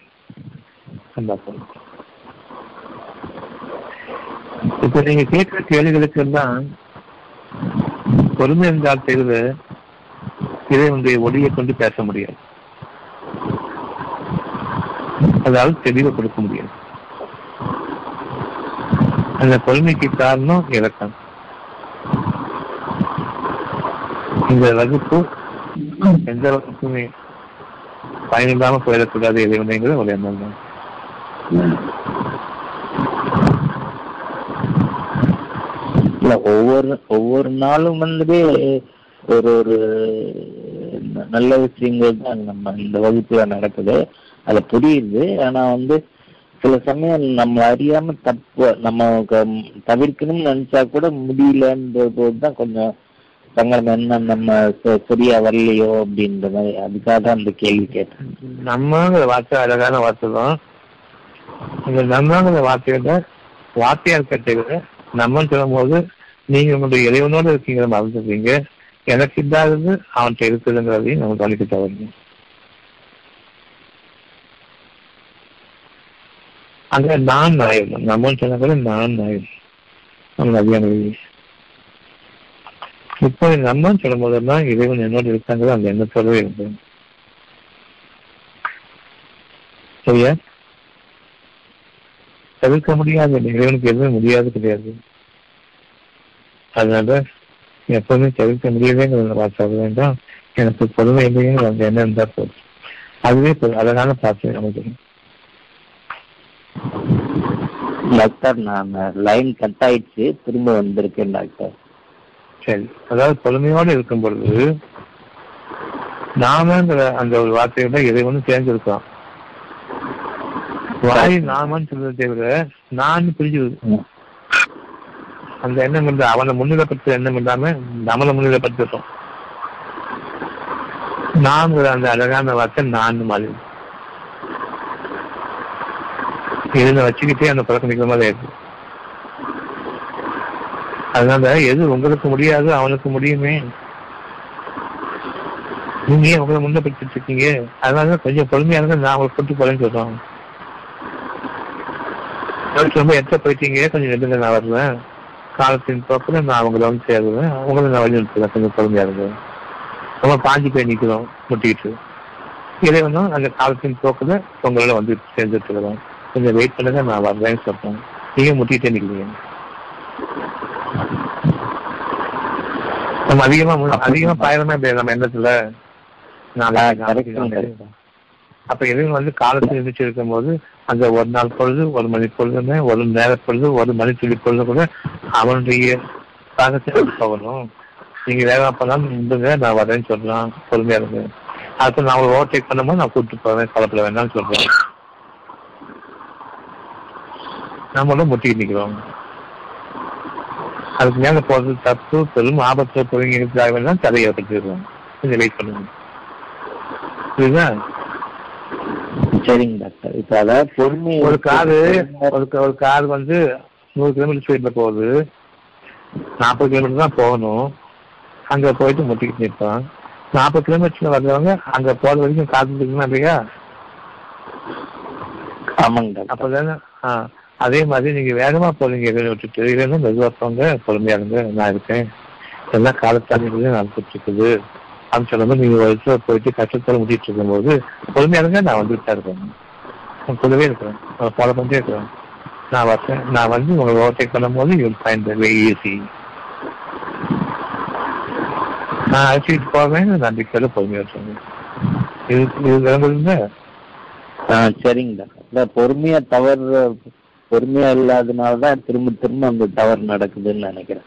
சந்தோஷம் இப்ப நீங்க கேட்கிற கேள்விகளுக்கு எல்லாம் பொறுமை என்றால் தெரிவு இறைவனுடைய ஒளியை கொண்டு பேச முடியாது. அதாவது தெளிவை கொடுக்க முடியாது. அந்த கொள்மைக்கு காரணம் இலக்கம் இந்த வகுப்பு எந்த வகுப்புமே பயனில்லாம போயிடக்கூடாது இறைவனைங்கிறது ஒரு எண்ணம் தான் இல்ல ஒவ்வொரு ஒவ்வொரு நாளும் வந்து ஒரு ஒரு நல்ல விஷயங்கள் தான் நம்ம இந்த வகுப்புல நடக்குது. அது புரியுது. ஆனா வந்து சில சமயம் நம்ம அறியாம தப்பு நம்ம தவிர்க்கணும்னு நினைச்சா கூட முடியலன்ற போதுதான் கொஞ்சம் சங்கடம் என்ன நம்ம சரியா வரலையோ அப்படின்ற மாதிரி அதுக்காக தான் அந்த கேள்வி கேட்டேன். நம்மங்கிற வார்த்தை அழகான வார்த்தை தான். இந்த நம்மங்கிற வார்த்தையோட வார்த்தையா இருக்கிறத விட நம்மன்னு சொல்லும்போது நீங்க உங்களுடைய இறைவனோட இருக்கீங்கிற மறந்துடுறீங்க எனக்கு இல்லாதது அவன்கிட்ட இருக்குதுங்கிறதையும் நம்ம கவனிக்க தவறீங்க அங்க நான் நாயம் நம்மன்னு சொன்னா கூட நான் நாயம் நம்ம அதிகான இப்போ நம்மன்னு சொல்லும் போதெல்லாம் இறைவன் என்னோடு இருக்காங்கிறது அந்த எண்ணத்தோடவே இருக்கு சரியா தவிர்க்க முடியாது இறைவனுக்கு எதுவுமே முடியாது கிடையாது அதனால எப்பவுமே தவிர்க்க முடியவேங்கிறத பார்த்து வேண்டாம் எனக்கு பொறுமை இல்லைங்கிற அந்த எண்ணம் இருந்தா போதும் அதுவே ஒரு அழகான பார்த்து நமக்கு டாக்டர் நான் லைன் கட் ஆயிடுச்சு. திரும்ப வந்திருக்கேன் டாக்டர். சரி. அதாவது பொறுமையோடு இருக்கும் பொழுது நாமங்கிற அந்த ஒரு வார்த்தையோட இறைவனும் சேர்ந்திருக்கோம் வாய் நாமன்னு சொல்றதை விட நான் பிரிஞ்சு அந்த எண்ணம் இருந்தா அவனை முன்னிலைப்படுத்த எண்ணம் இல்லாம நம்மளை முன்னிலைப்படுத்திட்டோம். நான்கிற அந்த அழகான வார்த்தை நான் மாதிரி இதை வச்சுக்கிட்டே அந்த பழக்கம் நிற்கிற மாதிரி இருக்கு அதனால எது உங்களுக்கு முடியாது அவனுக்கு முடியுமே. நீங்க ஏன் உங்களை முன்னப்படுத்திட்டு இருக்கீங்க? அதனால கொஞ்சம் பொறுமையா இருங்க நான் உங்களுக்கு கொண்டு போறேன்னு சொல்றோம். ரொம்ப எத்த போயிட்டீங்க கொஞ்சம் நெடுங்க நான் வருவேன். காலத்தின் போக்கில் நான் அவங்கள வந்து சேருவேன். உங்களை நான் வழி நிறுத்துவேன் கொஞ்சம் பொறுமையா இருங்க. ரொம்ப பாஞ்சு போய் நிற்கிறோம் முட்டிக்கிட்டு. இறைவனும் அந்த காலத்தின் போக்குல உங்களோட வந்து சேர்ந்துட்டு இருக்கிறோம். கொஞ்சம் வெயிட் பண்ணுங்க நான் வர்றேன்னு சொல்றேன். நீங்க முட்டிக்கிட்டே நிக்கிறீங்க. நம்ம அதிகமா அதிகமா பாயிரமே இல்லையா நம்ம எண்ணத்துல. அப்ப இறைவன் வந்து காலத்தில் இருந்துச்சு இருக்கும்போது அந்த ஒரு நாள் பொழுது ஒரு மணி பொழுதுமே ஒரு நேர பொழுது ஒரு மணி துளி பொழுது கூட அவனுடைய தாகத்தில் போகணும் நீங்க வேகமா போனாலும் நின்றுங்க நான் வரேன்னு சொல்லலாம் பொறுமையா இருங்க. அடுத்து நான் ஓவர்டேக் பண்ணும்போது நான் கூப்பிட்டு போவேன் கலப்பட வேண்டாம்னு சொல்றேன். நம்மளும் முட்டிக்கிட்டு நிக்கிறோம். அதுக்கு மேல போறது தப்பு பெரும் ஆபத்துல பொருங்க வேண்டாம் தடையை ஏற்படுத்திடுறோம் கொஞ்சம் வெயிட் பண்ணுங்க. புரியுதா? சரிங்க டாக்டர். இப்ப அதாவது பொறுமை ஒரு காரு ஒரு ஒரு கார் வந்து நூறு கிலோமீட்டர் ஸ்பீட்ல போகுது. நாற்பது கிலோமீட்டர் தான் போகணும். அங்க போயிட்டு முட்டிக்கிட்டு நிற்பான். நாற்பது கிலோமீட்டர்ல வர்றவங்க அங்க போற வரைக்கும் காத்துருக்கணும் இல்லையா? ஆமாங்க டாக்டர். அப்பதானே ஆ. அதே மாதிரி நீங்க வேகமா போறீங்க எதை விட்டுட்டு. இல்லைன்னா மெதுவா போங்க பொறுமையா இருங்க நான் இருக்கேன். எல்லாம் காலத்தாண்டி நடந்துட்டு இருக்குது அப்படின்னு சொல்லும்போது நீங்க ஒரு இடத்துல போயிட்டு கஷ்டத்தோட முடிச்சிட்டு இருக்கும்போது பொறுமையா இருங்க நான் வந்துட்டு தான் இருக்கேன். நான் கூடவே இருக்கிறேன். ஃபாலோ பண்ணிட்டே இருக்கிறேன். நான் வரேன். நான் வந்து உங்களை ஓவர்டேக் பண்ணும்போது யூ ஃபைண்ட் வே ஈஸி நான் அழைச்சிட்டு போவேன் நம்பிக்கையோட பொறுமையா சொல்லுங்க இது இது விளங்குதுங்க ஆ சரிங்கடா இல்ல பொறுமையா தவறு பொறுமையா இல்லாதனால தான் திரும்ப திரும்ப அந்த தவறு நடக்குதுன்னு நினைக்கிறேன்.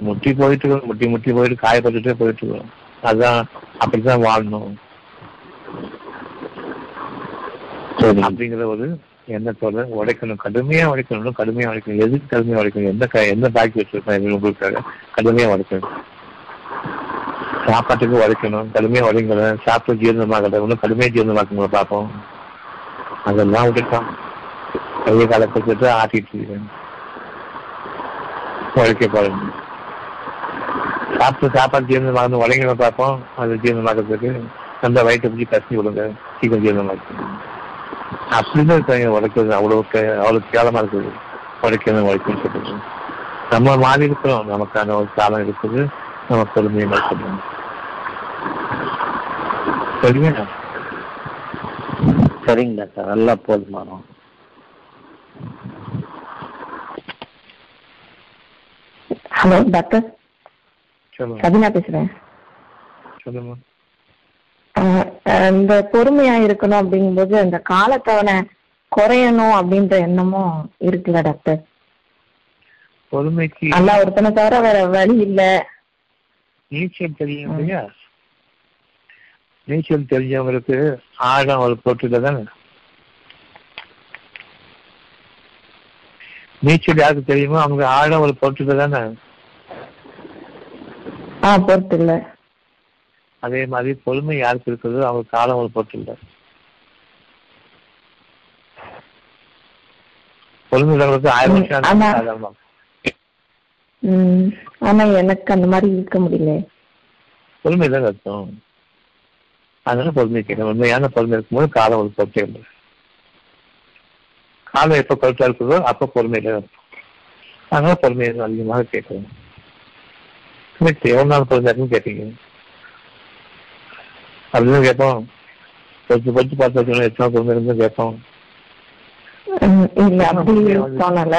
முட்டி போயிட்டு இருக்கோம் முட்டி முட்டி போயிட்டு காயப்பட்டுட்டே போயிட்டு இருக்கோம் அதான் அப்படிதான் வாழணும். சரி. அப்படிங்கிற ஒரு எண்ணத்தோட உடைக்கணும். கடுமையா உடைக்கணும். கடுமையா உடைக்கணும். எதுக்கு கடுமையா உடைக்கணும்? எந்த எந்த பாக்கி வச்சிருக்கோம்? உங்களுக்காக? கடுமையா உடைக்கணும். சாப்பாட்டுக்கு உடைக்கணும். கடுமையா உடைக்கணும் சாப்பிட்டு ஜீரணமாகல இன்னும் கடுமையா ஜீரணமாக்கணும் பார்ப்போம் அதெல்லாம் விட்டுட்டான் கையை காலை கொடுத்துட்டு ஆட்டிட்டு இருக்கேன் உழைக்க பாருங்க சாப்பிட்டு சாப்பாடு ஜீரணமாகணும் உடைக்கணும் பார்ப்போம் அது ஜீரணமாக்கிறதுக்கு அந்த வயிற்று பிடிச்சி கசி விடுங்க சீக்கிரம் ஜீரணமாக்கு அப்படின்னு இருக்காங்க உடைக்கிறது அவ்வளோ அவ்வளோ அவ்வளவு இருக்குது. உழைக்கணும் உடைக்கணும்னு சொல்றது. நம்ம மாறி இருக்கிறோம். நமக்கான ஒரு காலம் இருக்குது. நம்ம பொறுமையை மேற்கொள்ளணும் சரிங்க சரிங்க டாக்டர். நல்லா போதுமானோம் ஹலோ டாக்டர் கவினா பேசுறேன். இந்த பொறுமையா இருக்கணும் அப்படிங்கும்போது அந்த காலத்தவணை குறையணும் அப்படின்ற எண்ணமும் இருக்குல்ல டாக்டர் பொறுமைக்கு அல்லா ஒருத்தனை தவிர வேற வழி இல்ல. நீச்சல் தெரியும் நீச்சல் தெரிஞ்சவங்களுக்கு ஆழம் ஒரு போட்டுல தானே நீச்சல் யாருக்கு தெரியுமோ அவங்க ஆழம் ஒரு போட்டுல தானே. ஆ பொறுத்து இல்ல அதே மாதிரி பொறுமை யாருக்கு இருக்குதோ அவங்க காலம் ஒரு போட்டுல பொறுமை உள்ளவங்களுக்கு ஆயிரம் வருஷம் ஆனா எனக்கு அந்த மாதிரி இருக்க முடியல. பொறுமை தான் அர்த்தம் அதனால பொறுமை கேட்கணும். உண்மையான பொறுமை இருக்கும்போது காலம் ஒரு பொறுத்தே இல்லை காலம் எப்ப பொறுத்தா இருக்குதோ அப்ப பொறுமையில இருக்கும் அதனால பொறுமையை அதிகமாக கேட்கணும். எனக்கு எவ்வளவு நாள் பொறுமையா கேட்டீங்க. அப்படின்னு கேட்போம். பொறுத்து பொறுத்து பார்த்து எத்தனை பொறுமை இருந்து கேட்போம். உம் இல்ல அப்படி தோணல.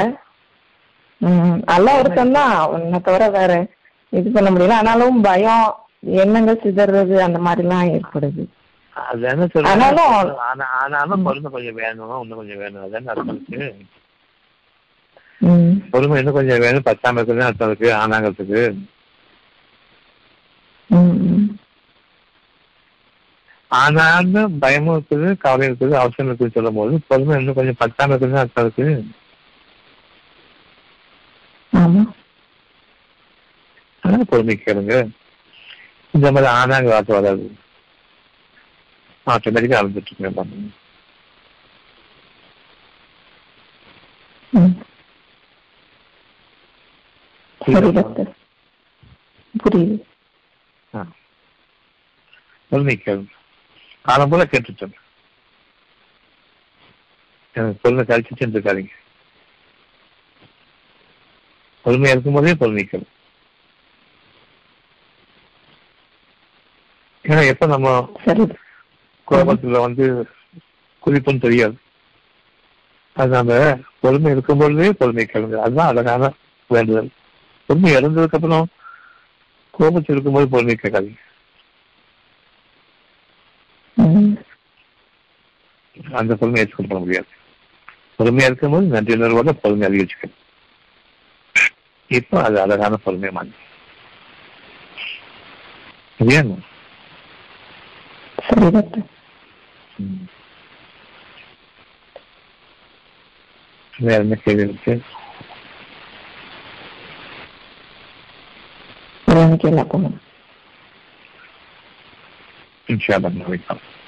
நல்லா ஒருத்தன் தான் உன்னை தவிர வேற இது பண்ண முடியல. ஆனாலும் பயம் எண்ணங்கள் சிதறது அந்த மாதிரி எல்லாம் ஏற்படுது. அது என்ன சொல்றேன். ஆனாலும்- ஆனா ஆனாலும் பொறுமை கொஞ்சம் வேணும். இன்னும் கொஞ்சம் வேணும். அதான் அர்த்தம் இருக்கு. பொறுமை இன்னும் கொஞ்சம் வேணும். பத்தாம இருக்குதுன்னு அர்த்தம் இருக்கு. ஆனாங்கிறதுக்கு ஆனாலும் பயமும் இருக்குது கவலை இருக்குது அவசரம் இருக்குன்னு சொல்லும் போது பொறுமை இன்னும் கொஞ்சம் பத்தாம இருக்குதுன்னு அர்த்தம் இருக்கு. ஆமா. அதனால பொறுமை கேளுங்க. இந்த மாதிரி ஆனாங்க வார்த்தை வராது. ஆட்டோமேட்டிக்கா அழுந்துட்டு இருக்கேன் டாக்டர் புரியுது காலம் போல கேட்டுட்டேன் எனக்கு பொறுமை கழிச்சுட்டு இருக்காதீங்க பொறுமையா இருக்கும் போதே பொறுமை கேளு ஏன்னா எப்ப நம்ம கோபத்துல வந்து குறிப்புன்னு தெரியாது. அதனால பொறுமை இருக்கும் பொழுதே பொறுமை கேளுங்க அதுதான் அழகான வேண்டுதல். பொறுமை இறந்ததுக்கு அப்புறம் கோபத்தில் இருக்கும்போது பொறுமை கேட்காதீங்க. அந்த பொறுமை ஏற்றுக்கொள்ள முடியாது. பொறுமையா இருக்கும்போது நன்றி உணர்வோட பொறுமை அதிகரிச்சுக்கணும். இப்போ அது அழகான பொறுமை மாறி ஏன் சரி doctor. Verme sebebidir. Verme que la coma. Inşallah. Inşallah.